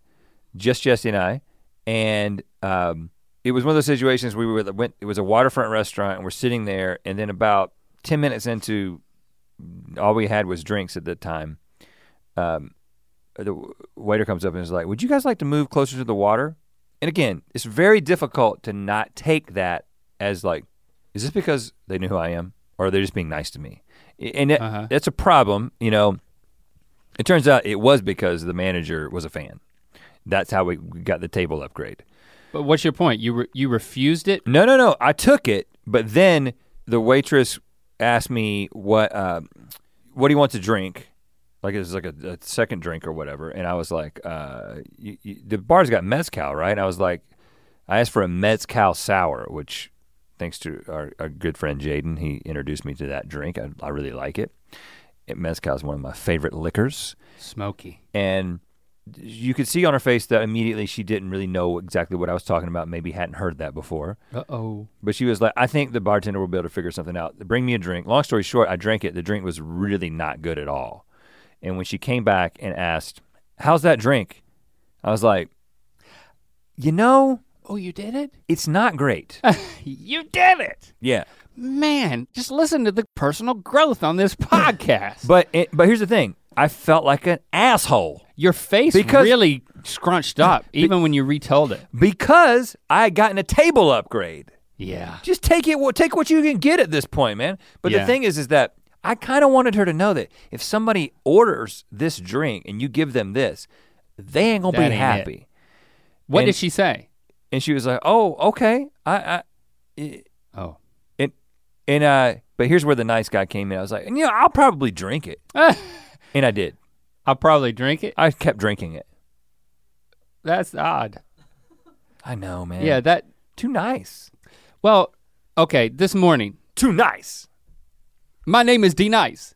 just Jesse and I, and um, it was one of those situations we were went. It was a waterfront restaurant, and we're sitting there, and then about ten minutes into, all we had was drinks at the time. Um, the waiter comes up and is like, "Would you guys like to move closer to the water?" And again, it's very difficult to not take that as like, is this because they knew who I am, or are they just being nice to me? And it, Uh-huh. that's a problem, you know. It turns out it was because the manager was a fan. That's how we we got the table upgrade. But what's your point? You re- you refused it? No, no, no. I took it, but then the waitress asked me what uh, what do you want to drink? Like it was like a, a second drink or whatever, and I was like, uh, you, you, the bar's got mezcal, right? And I was like, I asked for a mezcal sour, which thanks to our, our good friend Jaden, he introduced me to that drink. I, I really like it. it. Mezcal is one of my favorite liquors Smoky. and you could see on her face that immediately she didn't really know exactly what I was talking about, maybe hadn't heard that before. Uh oh. But she was like, I think the bartender will be able to figure something out. Bring me a drink. Long story short, I drank it. The drink was really not good at all. And when she came back and asked, How's that drink? I was like, You know, Oh, you did it? it's not great. You did it. yeah. Man, just listen to the personal growth on this podcast. But it, but here's the thing. I felt like an asshole Your face Because- really scrunched up, even when you retold it. because I had gotten a table upgrade. Yeah. just take it take what you can get at this point man but Yeah. the thing is is that i kind of wanted her to know that if somebody orders this drink and you give them this they ain't gonna That be ain't it. happy What And- did she say? and she was like oh okay i i Oh. and and uh but here's where the nice guy came in i was like you know i'll probably drink it and i did I'll probably drink it. i kept drinking it That's odd. i know man Yeah, that too nice well, okay, this morning. too nice My name is D Nice.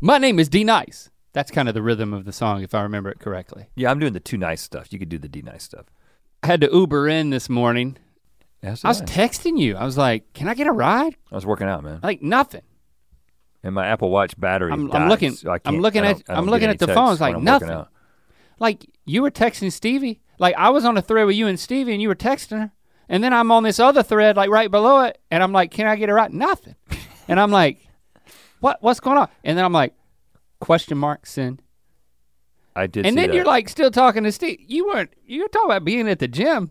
My name is D Nice. That's kind of the rhythm of the song, if I remember it correctly. yeah i'm doing the too nice stuff you could do the d nice stuff I had to Uber in this morning. That's I was texting you. I was like, "Can I get a ride?" I was working out man Like nothing. And my Apple Watch battery. I'm- I'm looking- so I I'm can't- looking at- I I'm looking at the phone, it's like when I'm working nothing. Like you were texting Stevie. Like I was on a thread with you and Stevie, and you were texting her. And then I'm on this other thread, like right below it, and I'm like, "Can I get a ride?" Nothing. And I'm like, "What? What's going on?" And then I'm like, "Question mark sin. I did. and then that. you're like still talking to Steve. You weren't. You were talking about being at the gym.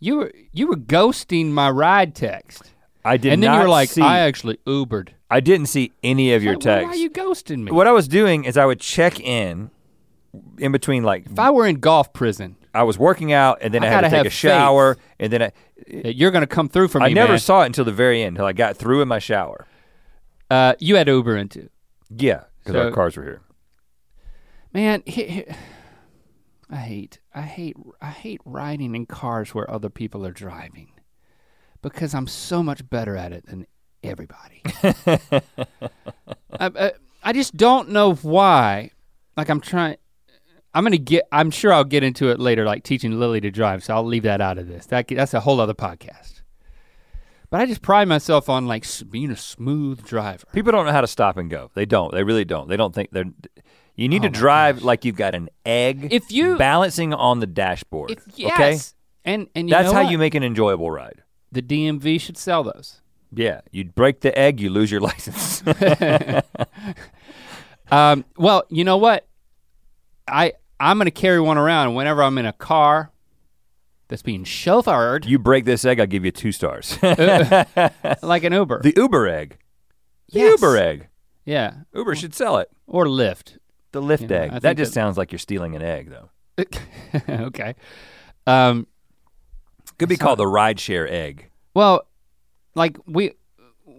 You were you were ghosting my ride text, I did and then you were like, see, "I actually Ubered." I didn't see any of your Like, why are you ghosting me? what I was doing is I would check in, in between like if I were in golf prison, I was working out and then I I, had to take a shower and then I, you're gonna come through for me. I never man. saw it until the very end until I got through in my shower. Uh, you had Uber into. Yeah, because our cars were here. Man, he, he- I hate, I hate, I hate riding in cars where other people are driving, because I'm so much better at it than everybody. I, I, I just don't know why. Like I'm trying. I'm gonna get. I'm sure I'll get into it later, like teaching Lily to drive. So I'll leave that out of this. That that's a whole other podcast. But I just pride myself on like being a smooth driver. People don't know how to stop and go. They don't. They really don't. They don't think they're. You need Oh to drive gosh. like you've got an egg If you- balancing on the dashboard. If yes, Okay, and and you that's how what? you make an enjoyable ride. the DMV should sell those. Yeah, you break the egg, you lose your license. Um, well, you know what? I I'm gonna carry one around whenever I'm in a car that's being chauffeured you break this egg, I'll give you two stars. like an Uber. the Uber egg. The Yes. Uber egg. yeah, Uber should sell it. or Lyft. The lift Yeah, I egg. That just that- sounds like you're stealing an egg, though. okay. Um, Could be It's called the rideshare egg. Well, like we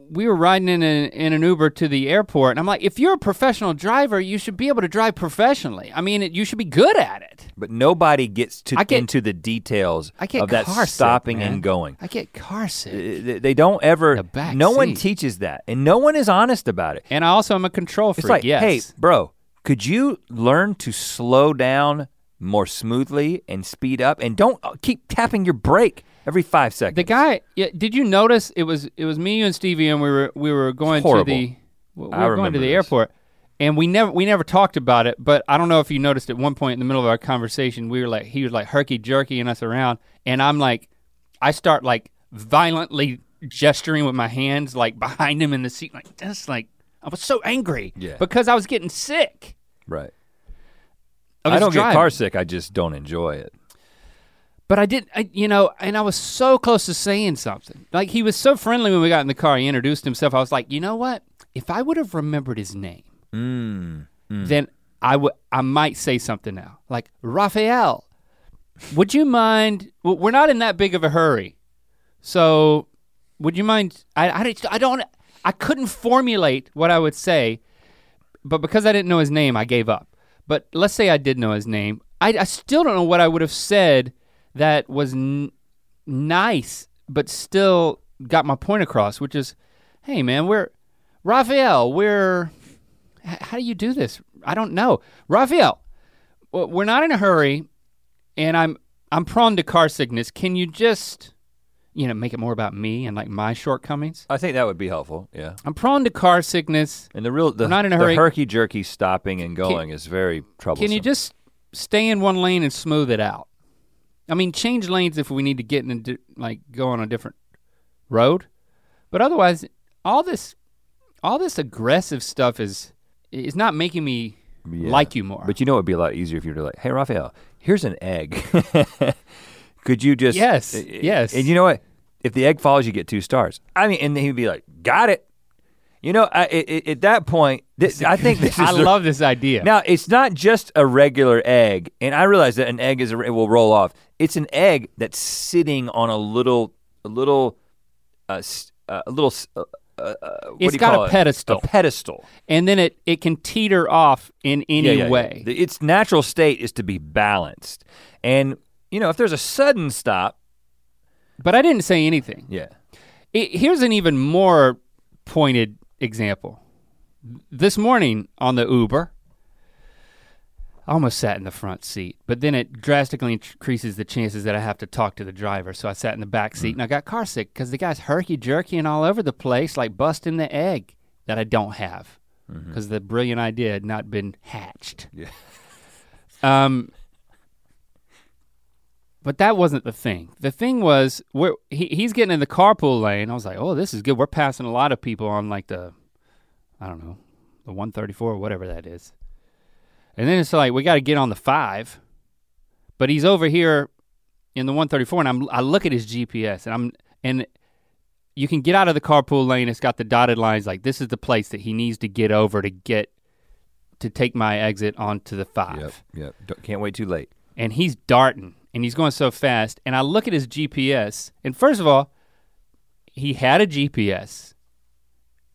we were riding in, a, in an Uber to the airport, and I'm like, if you're a professional driver, you should be able to drive professionally. I mean, it, you should be good at it. But nobody gets to get- into the details I get of that sick, stopping man. and going. I get car sick. They don't ever. The back no one teaches that, and no one is honest about it. and I also am a control freak. It's like, yes. hey, bro, could you learn to slow down more smoothly and speed up, and don't uh, keep tapping your brake every five seconds. The guy, yeah, did you notice it was it was me, you, and Stevie, and we were we were going to the we I were going to the this. airport, and we never we never talked about it. But I don't know if you noticed at one point in the middle of our conversation, we were like he was like herky jerking us around, and I'm like, I start like violently gesturing with my hands like behind him in the seat, like just like I was so angry, Yeah. because I was getting sick. right. I don't get driving. car sick. I just don't enjoy it. But I did, I, you know, and I was so close to saying something. Like he was so friendly when we got in the car. He introduced himself. I was like, you know what? If I would have remembered his name, Mm. then I would, I might say something now. Like Raphael, would you mind? well, We're not in that big of a hurry, so would you mind? I, I, I don't, I couldn't formulate what I would say, but because I didn't know his name, I gave up. But let's say I did know his name. I, I still don't know what I would have said that was n- nice, but still got my point across, which is, hey man, we're Raphael. We're how do you do this? I don't know, Raphael. We're not in a hurry, and I'm I'm prone to car sickness. Can you just, you know, make it more about me and like my shortcomings? I think that would be helpful. Yeah. I'm prone to car sickness. And the real the, We're not in a hurry. the herky jerky stopping and going is very troublesome. Can you just stay in one lane and smooth it out? I mean, change lanes if we need to get in a di- like go on a different road, but otherwise, all this, all this aggressive stuff is is not making me Yeah. like you more. But you know it'd be a lot easier if you were like, "Hey Raphael, here's an egg. Could you just Yes, Uh, yes. And you know what? If the egg falls, you get two stars. I mean, and then he'd be like, "Got it." You know, I, it, it- at that point, this, I think this is I the- love this idea. Now it's not just a regular egg, and I realize that an egg is a, it will roll off. It's an egg that's sitting on a little a little uh, uh, a little uh, uh, uh, what It's do you got call a it? pedestal. A pedestal. and then it it can teeter off in any Yeah, yeah, yeah. way. The- Its natural state is to be balanced, and you know if there's a sudden stop, But I didn't say anything. yeah, I- here's an even more pointed example. This morning on the Uber, I almost sat in the front seat, but then it drastically increases the chances that I have to talk to the driver. So I sat in the back seat and I got car sick because the guy's herky jerking all over the place, like busting the egg that I don't have because the brilliant idea had not been hatched. Yeah. Um, but that wasn't the thing. The thing was, we're, he, he's getting in the carpool lane. I was like, oh, this is good. We're passing a lot of people on like the, I don't know, the 134 or whatever that is. And then it's like, we got to get on the five. But he's over here in the 134 and I'm, I look at his GPS and I'm, and you can get out of the carpool lane. It's got the dotted lines like this is the place that he needs to get over to get, to take my exit onto the five yep, yep. Don't- Can't wait too late. and he's darting and he's going so fast and i look at his gps and first of all he had a gps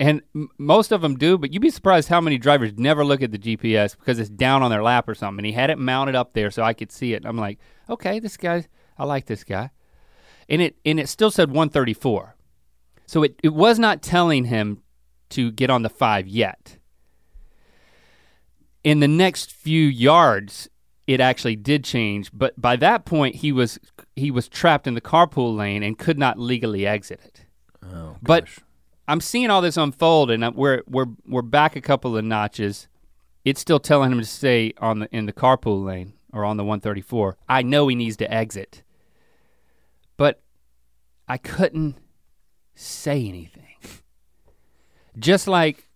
and m- most of them do but you'd be surprised how many drivers never look at the gps because it's down on their lap or something and he had it mounted up there so i could see it. I'm like okay this guy i like this guy. And it and it still said 134 so it, it was not telling him to get on the five yet. In the next few yards it actually did change but by that point he was he was trapped in the carpool lane and could not legally exit it. Oh, But- gosh. i'm seeing all this unfold and we're we're we're back a couple of notches. It's still telling him to stay on the in the carpool lane or on the 134 i know he needs to exit. But i couldn't say anything. Just like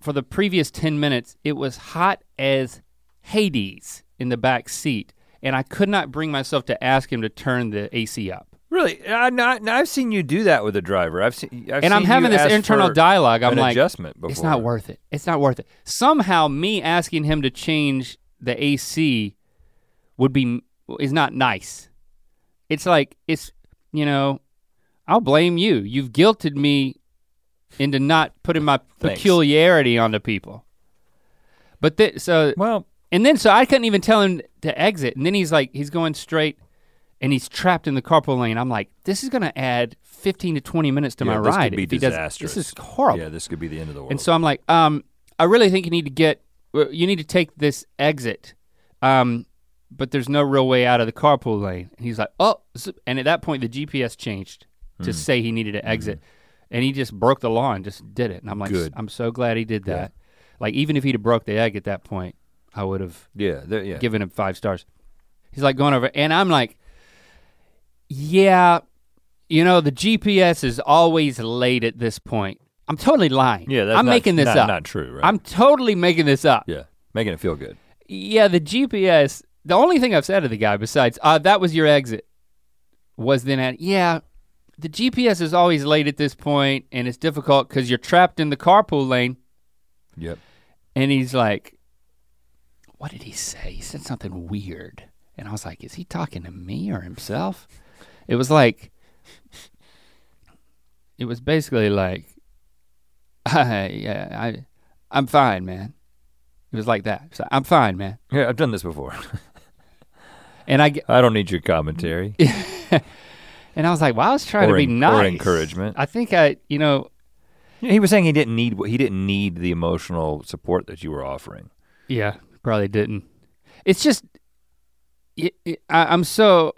for the previous 10 minutes, it was hot as Hades in the back seat, and I could not bring myself to ask him to turn the AC up. really, I, not, I've seen you do that with a driver. I've seen, I've and I'm having this internal dialogue. I'm like, adjustment before. it's not worth it. It's not worth it. Somehow, me asking him to change the AC would be is not nice. It's like it's you know, I'll blame you. You've guilted me into not putting my Thanks. peculiarity onto people. But th- so Well, and then so I couldn't even tell him to exit. And then he's like, he's going straight and he's trapped in the carpool lane. I'm like, this is gonna add 15 to 20 minutes to Yeah, my this could ride. be if disastrous. This is horrible. yeah, this could be the end of the world. And so I'm like, um, I really think you need to get, you need to take this exit, um, but there's no real way out of the carpool lane. And he's like, oh, and at that point the GPS changed to Hmm. say he needed to exit, and he just broke the law and just did it. And I'm like, Good. I'm so glad he did Yeah. that. Like even if he'd have broke the egg at that point, I would have yeah, there- yeah. given him five stars. He's like going over, and I'm like, yeah, you know, the GPS is always late at this point. I'm totally lying. yeah, that's I'm not- making this not, up. Not true, right? I'm totally making this up. yeah, making it feel good. Yeah, the GPS. The only thing I've said to the guy besides uh, that was your exit was then at yeah, the GPS is always late at this point, and it's difficult because you're trapped in the carpool lane. Yep. And he's like, what did he say? He said something weird. And I was like, is he talking to me or himself? It was like, it was basically like, I, yeah, I, I'm fine, man. It was like that. So I'm fine, man. Yeah, I've done this before. And I, I don't need your commentary and I was like, well, I was trying or, to be en- nice. or encouragement. I think I, you know, he was saying he didn't need he didn't need the emotional support that you were offering. Yeah, probably didn't. It's just, it, it, I, I'm so.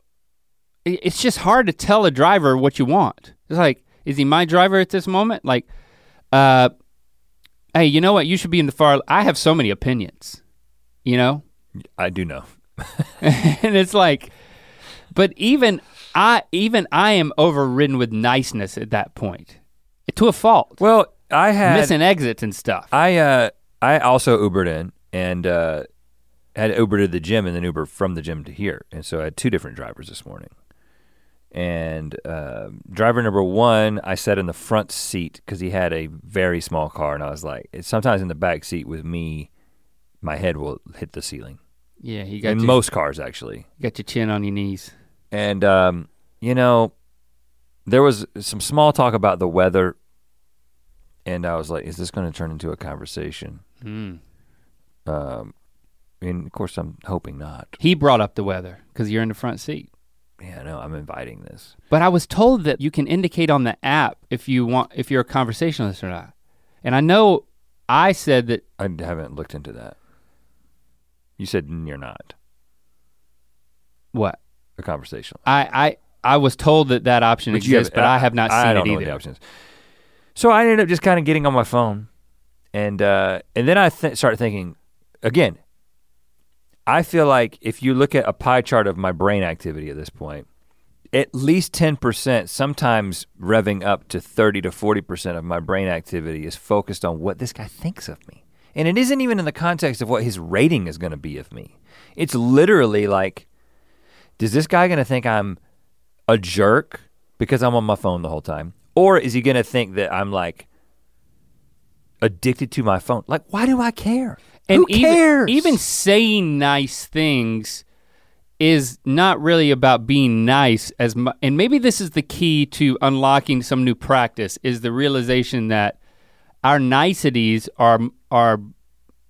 it- It's just hard to tell a driver what you want. It's like, is he my driver at this moment? Like, uh, hey, you know what? You should be in the far. I have so many opinions, you know, I do know. and it's like, but even I, even I am overridden with niceness at that point, to a fault. Well, I had Missing exits and stuff. I uh I also Ubered in and uh had Uber to the gym and then Uber from the gym to here. And so I had two different drivers this morning. And uh, driver number one, I sat in the front seat because he had a very small car, and I was like, it's sometimes in the back seat with me, my head will hit the ceiling. yeah, you got In your, most cars, actually. You got your chin on your knees. And um, you know, there was some small talk about the weather, and I was like, "Is this going to turn into a conversation?" Mm. Um, and of course, I'm hoping not. He brought up the weather because you're in the front seat. Yeah, no, I'm inviting this. But I was told that you can indicate on the app if you want if you're a conversationalist or not. And I know I said that I haven't looked into that. You said "Mm, you're not what a conversational, I I I was told that that option But exists, but I, have not I seen don't it know what the either. So I ended up just kind of getting on my phone, and uh, and then I th- started thinking, again. I feel like if you look at a pie chart of my brain activity at this point, at least ten percent, sometimes revving up to thirty to forty percent of my brain activity is focused on what this guy thinks of me, and it isn't even in the context of what his rating is going to be of me. It's literally like, does this guy going to think I'm a jerk because I'm on my phone the whole time? Or is he gonna think that I'm like addicted to my phone? Like, why do I care? And Who even, cares? even saying nice things is not really about being nice as mu- and maybe this is the key to unlocking some new practice is the realization that our niceties are are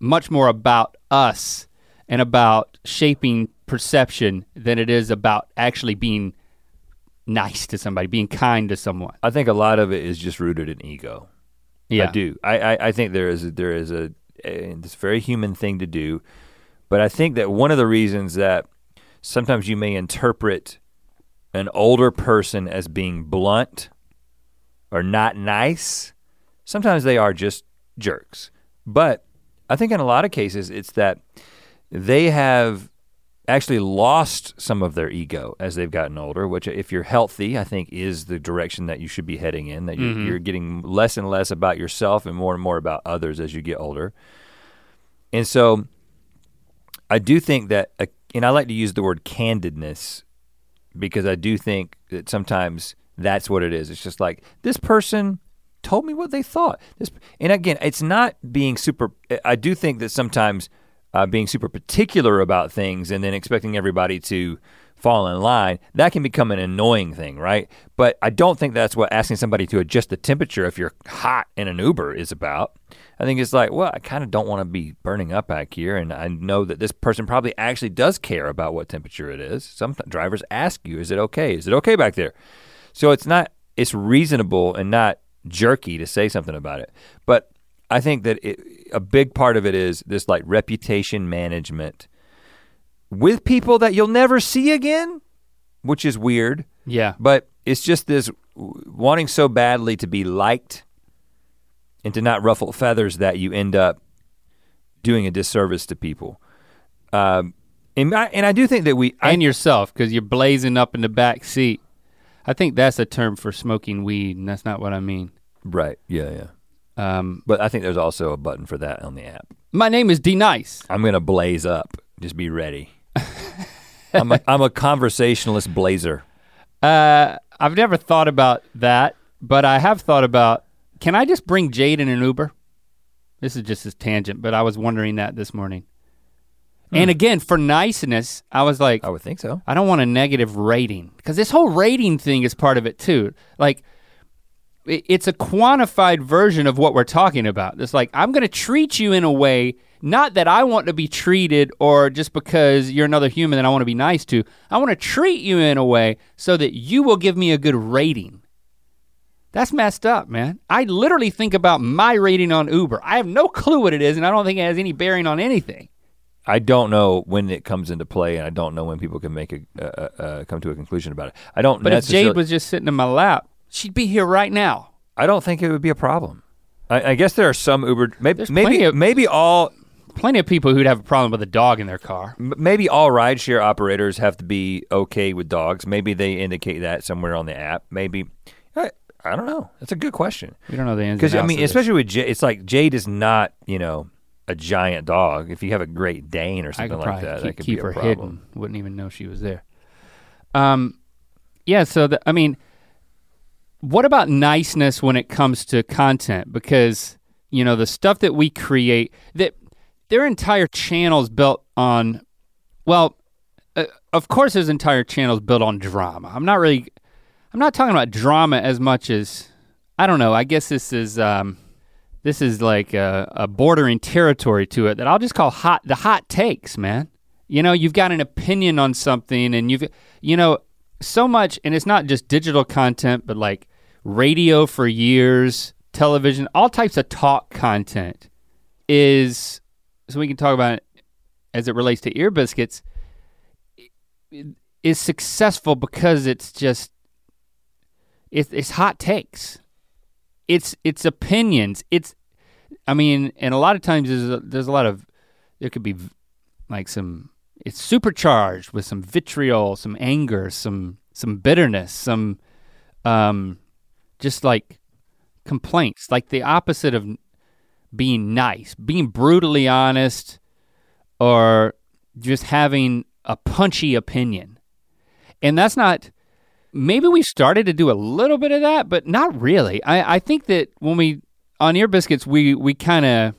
much more about us and about shaping perception than it is about actually being nice to somebody, being kind to someone. I think a lot of it is just rooted in ego. Yeah. I do. I, I, I think there is a, there is a, a this very human thing to do, but I think that one of the reasons that sometimes you may interpret an older person as being blunt or not nice, sometimes they are just jerks. But I think in a lot of cases it's that they have actually lost some of their ego as they've gotten older, which if you're healthy, I think is the direction that you should be heading in, that you're, Mhm. you're getting less and less about yourself and more and more about others as you get older. And so I do think that, uh, and I like to use the word candidness because I do think that sometimes that's what it is. It's just like this person told me what they thought. This, and again, it's not being super. I do think that sometimes uh, being super particular about things and then expecting everybody to fall in line, that can become an annoying thing, right? But I don't think that's what asking somebody to adjust the temperature if you're hot in an Uber is about. I think it's like, well, I kind of don't want to be burning up back here, and I know that this person probably actually does care about what temperature it is. Some drivers ask you, "Is it okay? Is it okay back there?" So it's not, it's reasonable and not jerky to say something about it. But I think that it, a big part of it is this like reputation management with people that you'll never see again, which is weird. Yeah. But it's just this wanting so badly to be liked and to not ruffle feathers that you end up doing a disservice to people. Um, and, I, and I do think that we and I, yourself because you're blazing up in the back seat. I think that's a term for smoking weed, and that's not what I mean. Right. Yeah. Yeah. Um, but I think there's also a button for that on the app. My name is D Nice. I'm gonna blaze up. Just be ready. I'm, a, I'm a conversationalist blazer. Uh, I've never thought about that, but I have thought about. Can I just bring Jade in an Uber? This is just a tangent, but I was wondering that this morning. Hmm. And again, for niceness, I was like, I would think so. I don't want a negative rating because this whole rating thing is part of it too. Like, it's a quantified version of what we're talking about. It's like I'm going to treat you in a way not that I want to be treated or just because you're another human that I want to be nice to. I want to treat you in a way so that you will give me a good rating. That's messed up, man. I literally think about my rating on Uber. I have no clue what it is, and I don't think it has any bearing on anything. I don't know when it comes into play, and I don't know when people can make a uh, uh, come to a conclusion about it. I don't. Know. But if Jade was just sitting in my lap, she'd be here right now. I don't think it would be a problem. I, I guess there are some Uber. Maybe maybe of, maybe all plenty of people who'd have a problem with a dog in their car. Maybe all rideshare operators have to be okay with dogs. Maybe they indicate that somewhere on the app. Maybe I, I don't know. That's a good question. We don't know the answer. Because I mean, especially with Jade, it's like Jade is not you know a giant dog. If you have a Great Dane or something like that, keep, that could keep be a her problem. hidden. Wouldn't even know she was there. Um, yeah. So the, I mean, what about niceness when it comes to content? Because you know the stuff that we create that their entire channel is built on, well, uh, of course, his entire channel is built on drama. I'm not really, I'm not talking about drama as much as, I don't know. I guess this is, um, this is like a, a bordering territory to it that I'll just call hot, the hot takes, man. You know, you've got an opinion on something, and you've, you know, so much, and it's not just digital content, but like radio for years, television, all types of talk content is so we can talk about it as it relates to ear biscuits is successful because it's just it's, it's hot takes. It's it's opinions. It's i mean and a lot of times there's a, there's a lot of there could be like some it's supercharged with some vitriol some anger some some bitterness some um just like complaints like the opposite of being nice, being brutally honest, or just having a punchy opinion. And that's not, maybe we started to do a little bit of that, but not really. I, I think that when we, on Ear Biscuits, we, we kind of,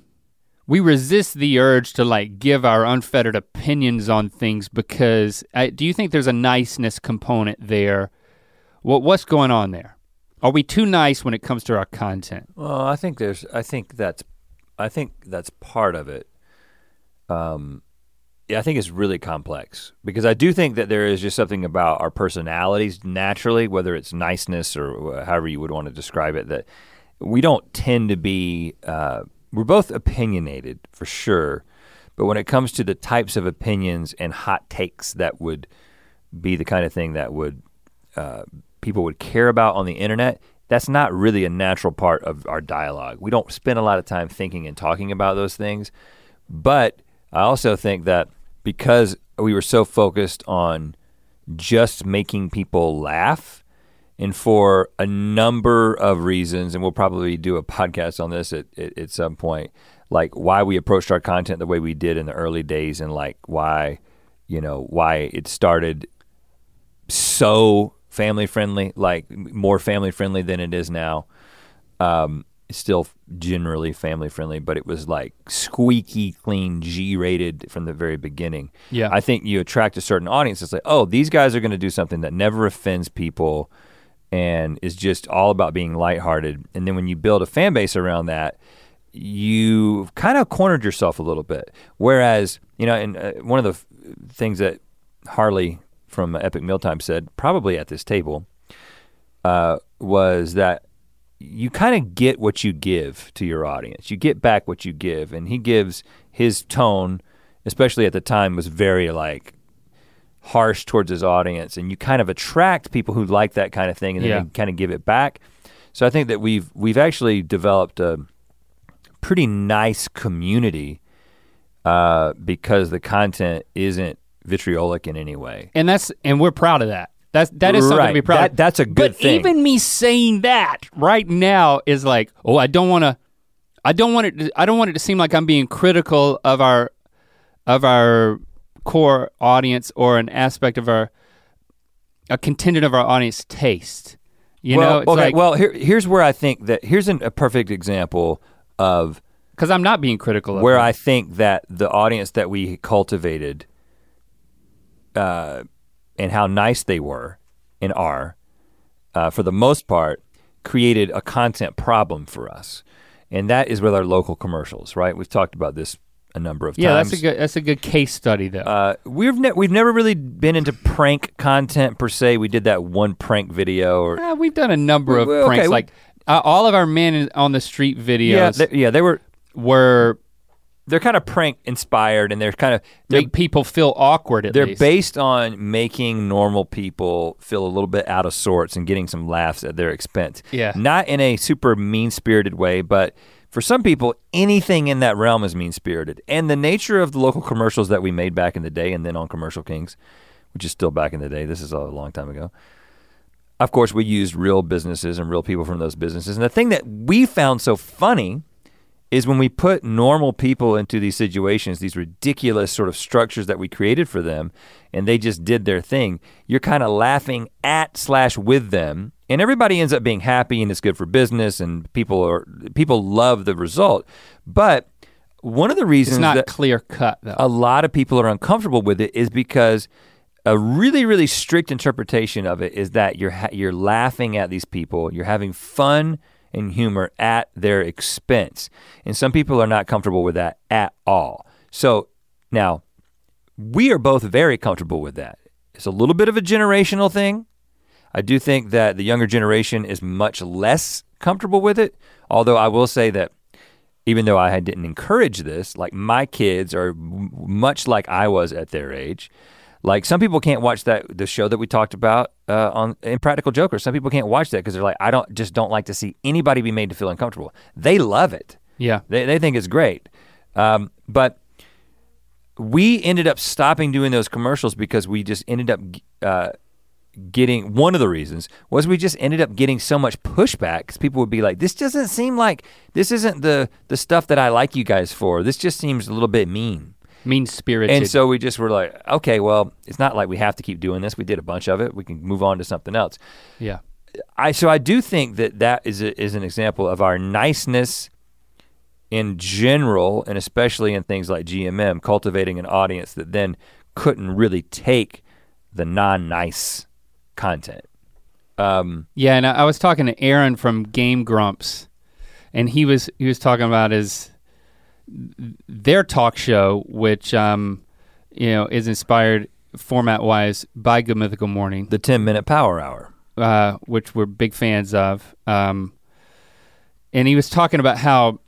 we resist the urge to like give our unfettered opinions on things because I, do you think there's a niceness component there? What, what's going on there? Are we too nice when it comes to our content? Well, I think there's, I think that's I think that's part of it. Um, yeah, I think it's really complex because I do think that there is just something about our personalities naturally, whether it's niceness or however you would want to describe it, that we don't tend to be. Uh, we're both opinionated for sure, but when it comes to the types of opinions and hot takes that would be the kind of thing that would uh, people would care about on the internet, that's not really a natural part of our dialogue. We don't spend a lot of time thinking and talking about those things. But I also think that because we were so focused on just making people laugh, and for a number of reasons, and we'll probably do a podcast on this at, at, at some point, like why we approached our content the way we did in the early days, and like why, you know, why it started so family friendly, like more family friendly than it is now. Um, still generally family friendly, but it was like squeaky clean, G rated from the very beginning. Yeah. I think you attract a certain audience. It's like, oh, these guys are going to do something that never offends people and is just all about being lighthearted. And then when you build a fan base around that, you kind of cornered yourself a little bit. Whereas, you know, and uh, one of the f- things that Harley from Epic Mealtime said, probably at this table, uh, was that you kind of get what you give to your audience. You get back what you give, and he gives his tone, especially at the time, was very like harsh towards his audience, and you kind of attract people who like that kind of thing, and then Yeah. kind of give it back. So I think that we've we've actually developed a pretty nice community uh, because the content isn't vitriolic in any way. And that's and we're proud of that. That's that is something to be proud That- of. that's a good but thing. even me saying that right now is like, oh, I don't want to. I don't want it. To, I don't want it to seem like I'm being critical of our of our core audience or an aspect of our a contingent of our audience taste. You well, know, it's okay. like well, here, here's where I think that here's an, a perfect example of because I'm not being critical of where them. I think that the audience that we cultivated, uh, and how nice they were and are, uh, for the most part, created a content problem for us, and that is with our local commercials. Right? We've talked about this a number of yeah, times. Yeah, that's a good that's a good case study though. Uh, we've ne- we've never really been into prank content per se. We did that one prank video, or Uh, we've done a number of Well, okay, pranks, we- like uh, all of our men on the street videos yeah, they, yeah, they were were they're kind of prank inspired, and they're kind of they're make people feel awkward at they're least. based on making normal people feel a little bit out of sorts and getting some laughs at their expense. Yeah. Not in a super mean spirited way, but for some people, anything in that realm is mean spirited. And the nature of the local commercials that we made back in the day and then on Commercial Kings, which is still back in the day, this is a long time ago. Of course, we used real businesses and real people from those businesses. And the thing that we found so funny is when we put normal people into these situations, these ridiculous sort of structures that we created for them, and they just did their thing, you're kind of laughing at slash with them, and everybody ends up being happy and it's good for business and people are people love the result. But one of the reasons it's not clear cut though. a lot of people are uncomfortable with it is because a really really strict interpretation of it is that you're ha- you're laughing at these people, you're having fun and humor at their expense. And some people are not comfortable with that at all. So now we are both very comfortable with that. It's a little bit of a generational thing. I do think that the younger generation is much less comfortable with it, although I will say that even though I didn't encourage this, like my kids are much like I was at their age. Like some people can't watch that the show that we talked about uh, on Impractical Jokers. Some people can't watch that because they're like, I don't just don't like to see anybody be made to feel uncomfortable. They love it. yeah. They they think it's great. Um, but we ended up stopping doing those commercials because we just ended up uh, getting one of the reasons was we just ended up getting so much pushback because people would be like, "This doesn't seem like this isn't the the stuff that I like you guys for. This just seems a little bit mean." Mean spirited. And so we just were like, "Okay, well, it's not like we have to keep doing this. We did a bunch of it. We can move on to something else." yeah. I so I do think that that is a, is an example of our niceness in general, and especially in things like GMM, cultivating an audience that then couldn't really take the non-nice content. Um, Yeah, and I I was talking to Arin from Game Grumps, and he was he was talking about his their talk show, which um, you know is inspired format wise by Good Mythical Morning, the 10-minute power hour. uh, which we're big fans of. Um, and he was talking about how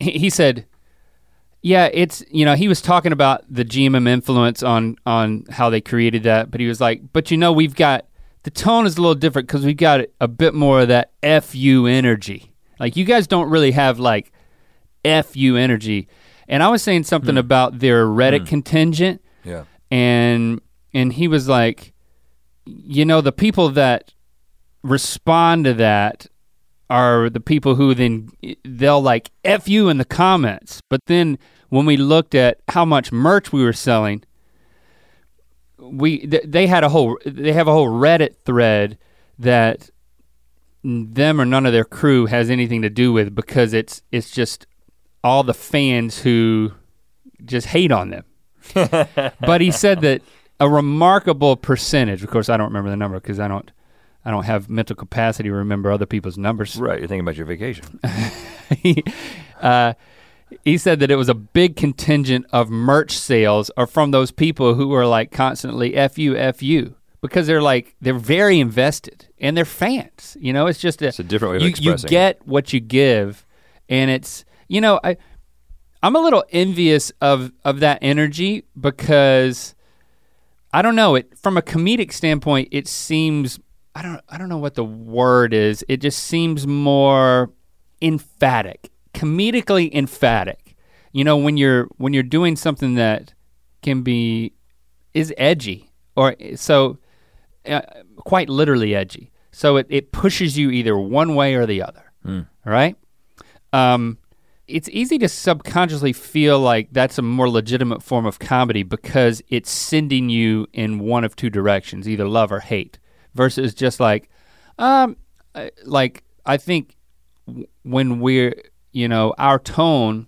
he, he said, "Yeah, it's you know." He was talking about the GMM influence on on how they created that, but he was like, "But you know, we've got the tone is a little different because we've got a bit more of that fu energy. Like you guys don't really have like fu energy." And I was saying something hmm. about their Reddit hmm. contingent Yeah. and and he was like you know the people that respond to that are the people who then they'll like f you in the comments but then when we looked at how much merch we were selling we th- they had a whole they have a whole reddit thread that them or none of their crew has anything to do with because it's it's just all the fans who just hate on them. but he said that a remarkable percentage, of course I don't remember the number because I don't I don't have mental capacity to remember other people's numbers. Right, you're thinking about your vacation. he, uh, he said that it was a big contingent of merch sales are from those people who are like constantly F you, F you. Because they're like, they're very invested and they're fans. You know, it's just a, It's a different way of you, you expressing. it. get what you give. And it's, you know, I I'm a little envious of of that energy because I don't know, it from a comedic standpoint, it seems I don't I don't know what the word is. It just seems more emphatic, comedically emphatic. You know, when you're when you're doing something that can be is edgy or so uh, quite literally edgy. So it, it pushes you either one way or the other. Right? Um, it's easy to subconsciously feel like that's a more legitimate form of comedy because it's sending you in one of two directions, either love or hate, versus just like, um, like I think when we're, you know, our tone,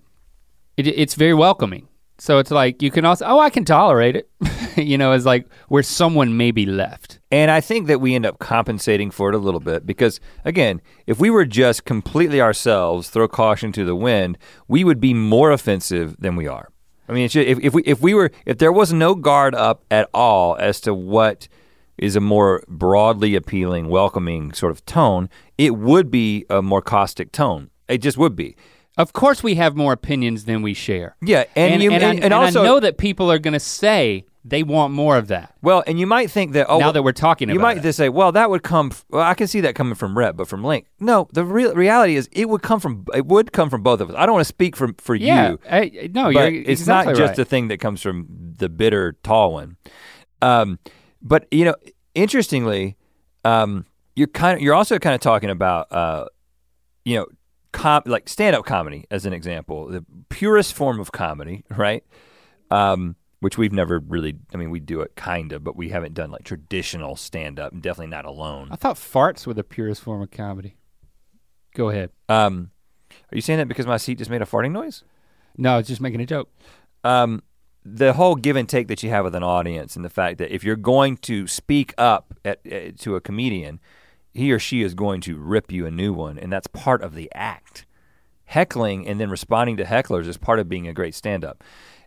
it, it's very welcoming. So it's like you can also, oh, I can tolerate it. you know, it's like where someone may be left. And I think that we end up compensating for it a little bit because, again, if we were just completely ourselves, throw caution to the wind, we would be more offensive than we are. I mean, it's ju- if, if we if we were if there was no guard up at all as to what is a more broadly appealing, welcoming sort of tone, it would be a more caustic tone. It just would be. Of course, we have more opinions than we share. Yeah, and, and, you and, and, I, and also I know that people are going to say they want more of that. well, and you might think that oh now that we're talking You might it. just say, well, that would come. f- Well, I can see that coming from Rhett, but from Link, no. The real reality is, it would come from. It would come from both of us. I don't want to speak for for yeah, you, I- no, but you're it's exactly not just right. a thing that comes from the bitter tall one. Um, but you know, interestingly, um, you're kind of you're also kind of talking about uh, you know, com- like stand up comedy as an example, the purest form of comedy, right? Um, which we've never really. I mean, we do it kind of, but we haven't done like traditional stand up. and Definitely not alone. I thought farts were the purest form of comedy. Go ahead. Um, are you saying that because my seat just made a farting noise? No, I was just making a joke. um, the whole give and take that you have with an audience, and the fact that if you're going to speak up at, uh, to a comedian, he or she is going to rip you a new one, and that's part of the act. Heckling and then responding to hecklers is part of being a great stand-up.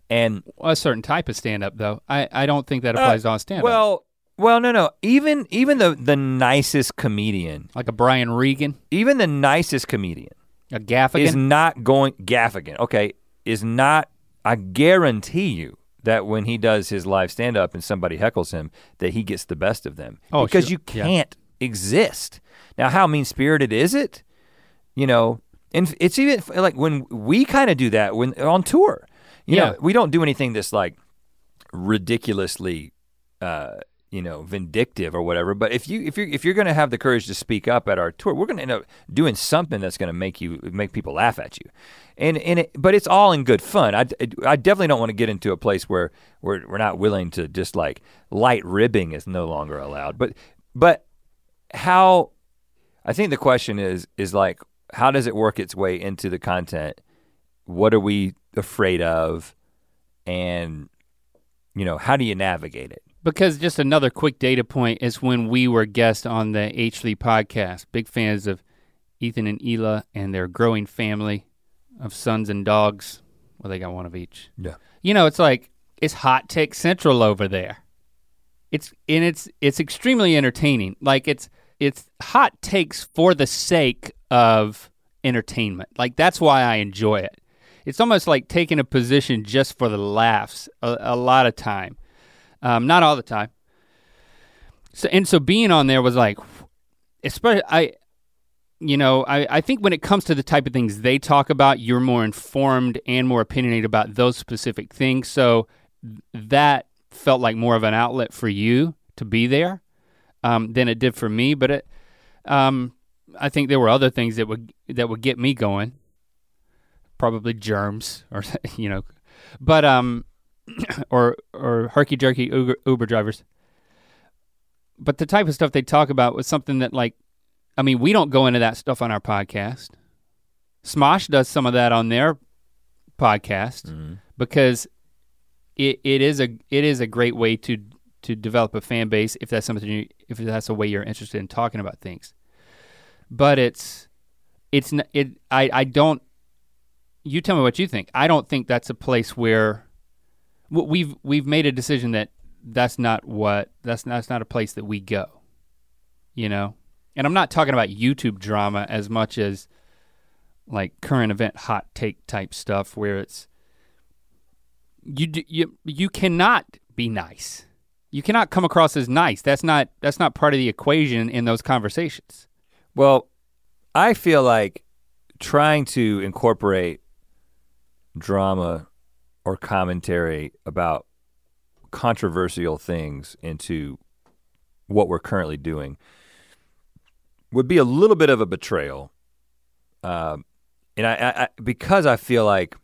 And A certain type of stand up, though. I, I don't think that applies to all stand up. Uh, well, well, no, no. Even even the the nicest comedian, like a Brian Regan, even the nicest comedian, a Gaffigan. is not going Gaffigan. Okay, is not. I guarantee you that when he does his live stand up and somebody heckles him, that he gets the best of them Oh, because sure. you can't Yeah. Exist. Now, how mean spirited is it? You know, and it's even like when we kind of do that when on tour. You Yeah. know, we don't do anything that's like ridiculously uh, you know, vindictive or whatever. But if you if you're if you're gonna have the courage to speak up at our tour, we're gonna end up doing something that's gonna make you make people laugh at you. And and it, but it's all in good fun. I, I definitely don't want to get into a place where we're we're not willing to just like light ribbing is no longer allowed. But but how I think the question is is like how does it work its way into the content? What are we afraid of? And you know, how do you navigate it? Because just another quick data point is when we were guests on the H3 podcast. Big fans of Ethan and Hila and their growing family of sons and dogs. Well, they got one of each. Yeah. You know, it's like it's hot take central over there. It's and it's it's extremely entertaining. Like it's it's hot takes for the sake of entertainment. Like that's why I enjoy it. It's almost like taking a position just for the laughs a, a lot of time. Um, not all the time. So and so being on there was like, especially I, you know, I, I think when it comes to the type of things they talk about, you're more informed and more opinionated about those specific things. So that felt like more of an outlet for you to be there um, than it did for me. But it, um, I think there were other things that would that would get me going. Probably germs or you know, but um, or or herky jerky Uber, Uber drivers. But the type of stuff they talk about was something that like I mean, we don't go into that stuff on our podcast. Smosh does some of that on their podcast Mhm. because it, it is a it is a great way to to develop a fan base if that's something you, if that's a way you're interested in talking about things. But it's it's it I I don't you tell me what you think. I don't think that's a place where we've we've made a decision that that's not what that's not, that's not a place that we go. You know? And I'm not talking about YouTube drama as much as like current event hot take type stuff where it's you you you cannot be nice. You cannot come across as nice. That's not that's not part of the equation in those conversations. Well, I feel like trying to incorporate drama or commentary about controversial things into what we're currently doing would be a little bit of a betrayal. Um, and I, I, because I feel like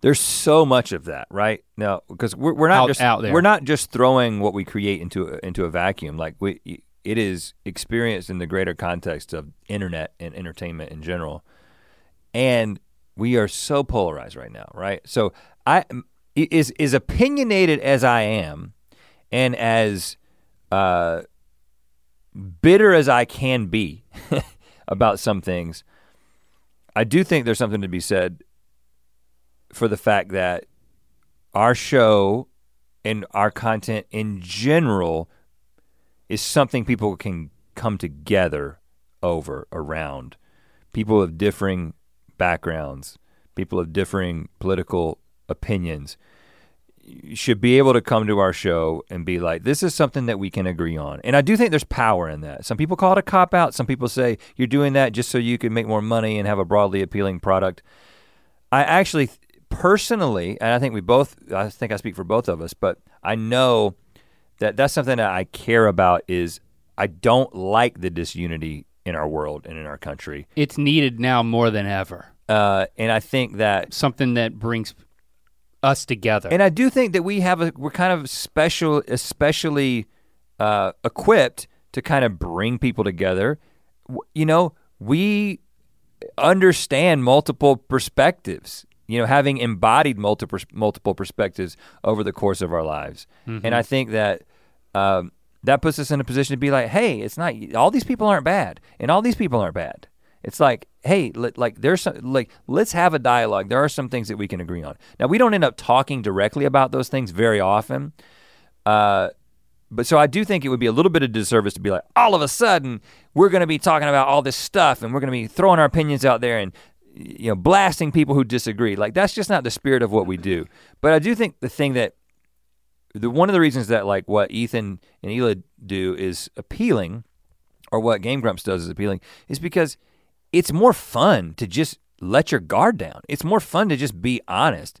there's so much of that right? Now because we're, we're not Out- just out there. we're not just throwing what we create into a, into a vacuum. Like we it is experienced in the greater context of internet and entertainment in general. And we are so polarized right now right? So i is as opinionated as i am and as uh bitter as i can be about some things i do think there's something to be said for the fact that our show and our content in general is something people can come together over around. People of differing backgrounds people of differing political opinions should be able to come to our show and be like this is something that we can agree on. And i do think there's power in that. Some people call it a cop out. Some people say you're doing that just so you can make more money and have a broadly appealing product. I actually personally and i think we both i think i speak for both of us but i know that that's something that I care about is I don't like the disunity in our world and in our country. It's needed now more than ever. Uh, and I think that Something that brings us together. and I do think that we have a we're kind of special especially uh, equipped to kind of bring people together. You know, we understand multiple perspectives. You know, having embodied multiple multiple perspectives over the course of our lives, and I think that um, that puts us in a position to be like, hey, it's not all these people aren't bad, and all these people aren't bad. It's like, hey, let, like there's some like let's have a dialogue. There are some things that we can agree on. Now we don't end up talking directly about those things very often, uh, but so I do think it would be a little bit of disservice to be like, all of a sudden we're going to be talking about all this stuff and we're going to be throwing our opinions out there and you know blasting people who disagree. Like that's just not the spirit of what we do. But I do think the thing that the one of the reasons that like what Ethan and Hila do is appealing, or what Game Grumps does is appealing, is because it's more fun to just let your guard down. It's more fun to just be honest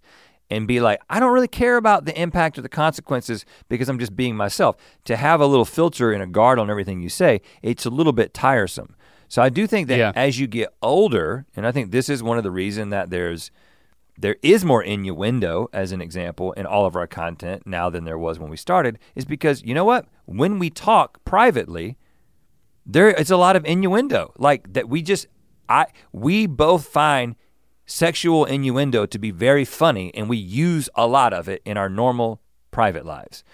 and be like, I don't really care about the impact or the consequences because I'm just being myself. To have a little filter and a guard on everything you say, it's a little bit tiresome. So I do think that Yeah. as you get older, and I think this is one of the reason that there's there is more innuendo as an example in all of our content now than there was when we started is because you know what when we talk privately there is a lot of innuendo like that we just i we both find sexual innuendo to be very funny and we use a lot of it in our normal private lives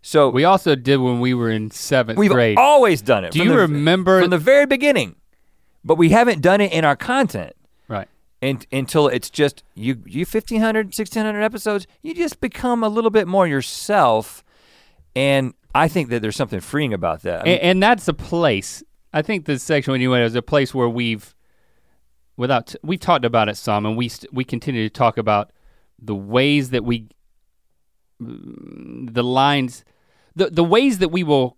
so we also did when we were in seventh we've grade. always done it Do you the- remember- from the very beginning but we haven't done it in our content right. and, until it's just you you 1500 1600 episodes you just become a little bit more yourself and i think that there's something freeing about that I mean, and, and that's a place. I think the sexual innuendo is a place where we've, without we've talked about it some, and we st- we continue to talk about the ways that we, the lines, the the ways that we will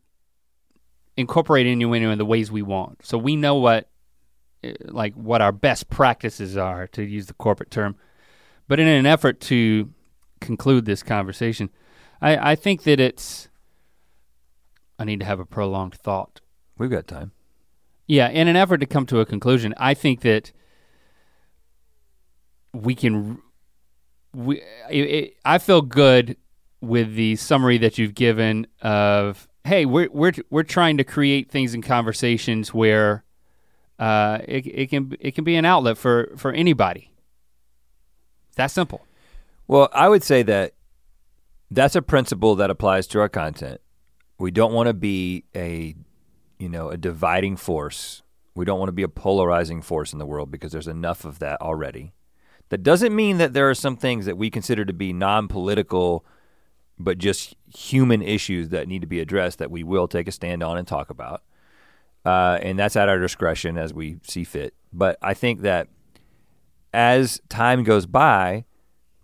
incorporate innuendo in the ways we want. So we know what, like what our best practices are, to use the corporate term. But in an effort to conclude this conversation, I, I think that it's. I need to have a prolonged thought. we've got time Yeah, in an effort to come to a conclusion, I think that we can. We, it, it, I feel good with the summary that you've given of, hey, we're we're we're trying to create things in conversations where uh, it, it can it can be an outlet for for anybody. It's that simple. Well, I would say that that's a principle that applies to our content. We don't want to be a, you know, a dividing force. We don't want to be a polarizing force in the world because there's enough of that already. That doesn't mean that there are some things that we consider to be non-political but just human issues that need to be addressed that we will take a stand on and talk about. Uh, and that's at our discretion as we see fit. But I think that as time goes by,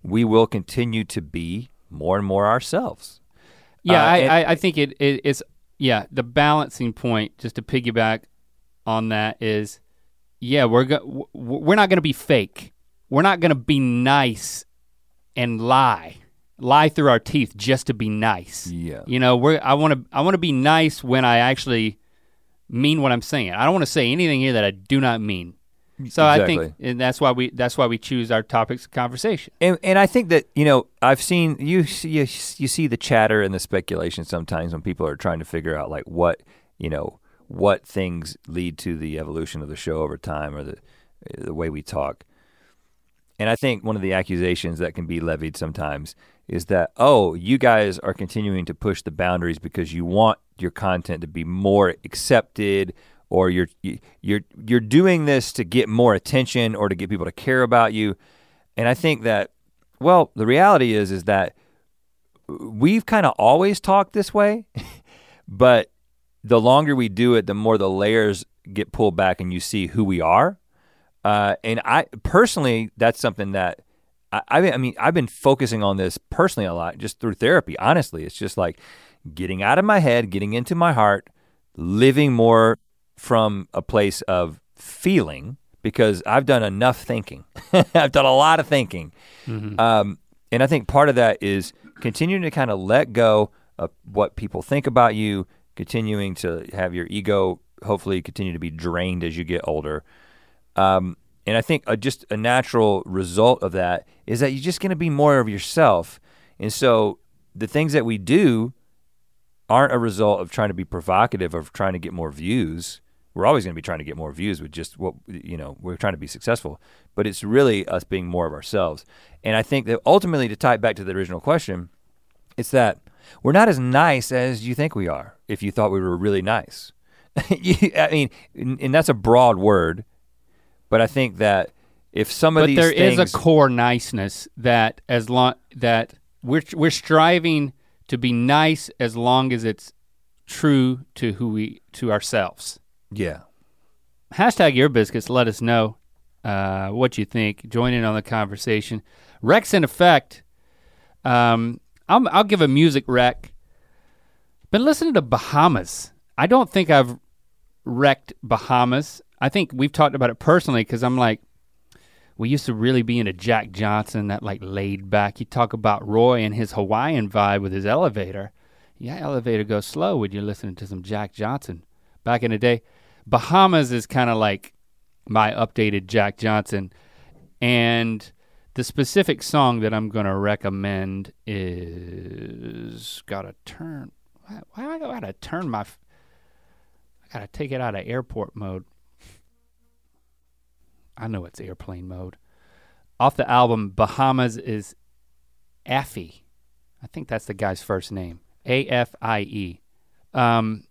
we will continue to be more and more ourselves. Yeah, Uh, I, and- I, I think it, it it's yeah the balancing point. Just to piggyback on that is, yeah, we're go- we're not going to be fake. We're not going to be nice and lie, lie through our teeth just to be nice. Yeah. You know, we're I want to I want to be nice when I actually mean what I'm saying. I don't want to say anything here that I do not mean. So I think and that's why we that's why we choose our topics of conversation. And, and I think that you know I've seen you see, you, you see the chatter and the speculation sometimes when people are trying to figure out like what you know what things lead to the evolution of the show over time or the the way we talk. And I think one of the accusations that can be levied sometimes is that oh you guys are continuing to push the boundaries because you want your content to be more accepted or you're you- you're you're doing this to get more attention or to get people to care about you. And I think that, well, the reality is is that we've kind of always talked this way, but the longer we do it, the more the layers get pulled back and you see who we are. Uh, and I personally, that's something that I, I mean, I've been focusing on this personally a lot just through therapy. Honestly, it's just like getting out of my head, getting into my heart, living more from a place of feeling because I've done enough thinking. I've done a lot of thinking. Um, and I think part of that is continuing to kind of let go of what people think about you, continuing to have your ego hopefully continue to be drained as you get older. Um, and I think uh just a natural result of that is that you're just going to be more of yourself. And so the things that we do aren't a result of trying to be provocative of trying to get more views. We're always going to be trying to get more views with just what you know, we're trying to be successful, but it's really us being more of ourselves. And I think that ultimately to tie it back to the original question, it's that we're not as nice as you think we are if you thought we were really nice. I mean, and that's a broad word, but I think that if some of but these there is things, a core niceness that as long that we're we're striving to be nice as long as it's true to who we to ourselves. yeah, Hashtag Ear Biscuits. Let us know uh, what you think. Join in on the conversation. Rex in effect. Um, I'll, I'll give a music rec. Been listening to Bahamas. I don't think I've wrecked Bahamas. I think we've talked about it personally because I'm like, we used to really be into Jack Johnson, that like laid back. You talk about Roy and his Hawaiian vibe with his elevator. Yeah, elevator goes slow when you're listening to some Jack Johnson. Back in the day, Bahamas is kind of like my updated Jack Johnson. And the specific song that I'm gonna recommend is gotta turn. Why, why I gotta turn my? I gotta take it out of airport mode. I know it's airplane mode. Off the album Bahamas is Afie. I think that's the guy's first name. A F I E. Um,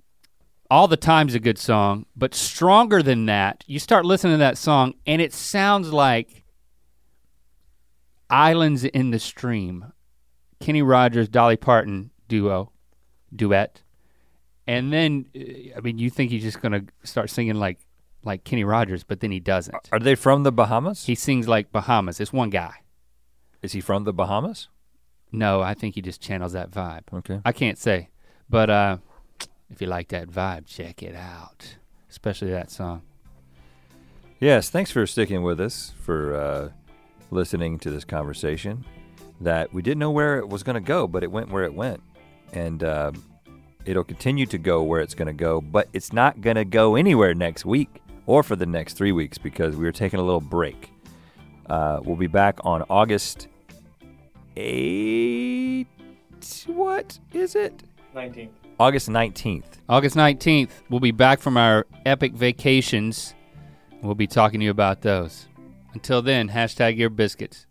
all the time's a good song, but stronger than that, you start listening to that song and it sounds like Islands in the Stream, Kenny Rogers, Dolly Parton duo, duet. And then, uh, I mean, you think he's just gonna start singing like like Kenny Rogers, but then he doesn't. are they from the Bahamas? He sings like Bahamas. It's one guy. Is he from the Bahamas? No, I think he just channels that vibe. Okay. I can't say, but uh, if you like that vibe, check it out. Especially that song. Yes, thanks for sticking with us for uh, listening to this conversation. That we didn't know where it was going to go, but it went where it went, and uh, it'll continue to go where it's going to go. But it's not going to go anywhere next week or for the next three weeks because we are taking a little break. Uh, we'll be back on August eight. What is it? 19th. August nineteenth. August 19th, we'll be back from our epic vacations We'll be talking to you about those. Until then, hashtag Ear Biscuits.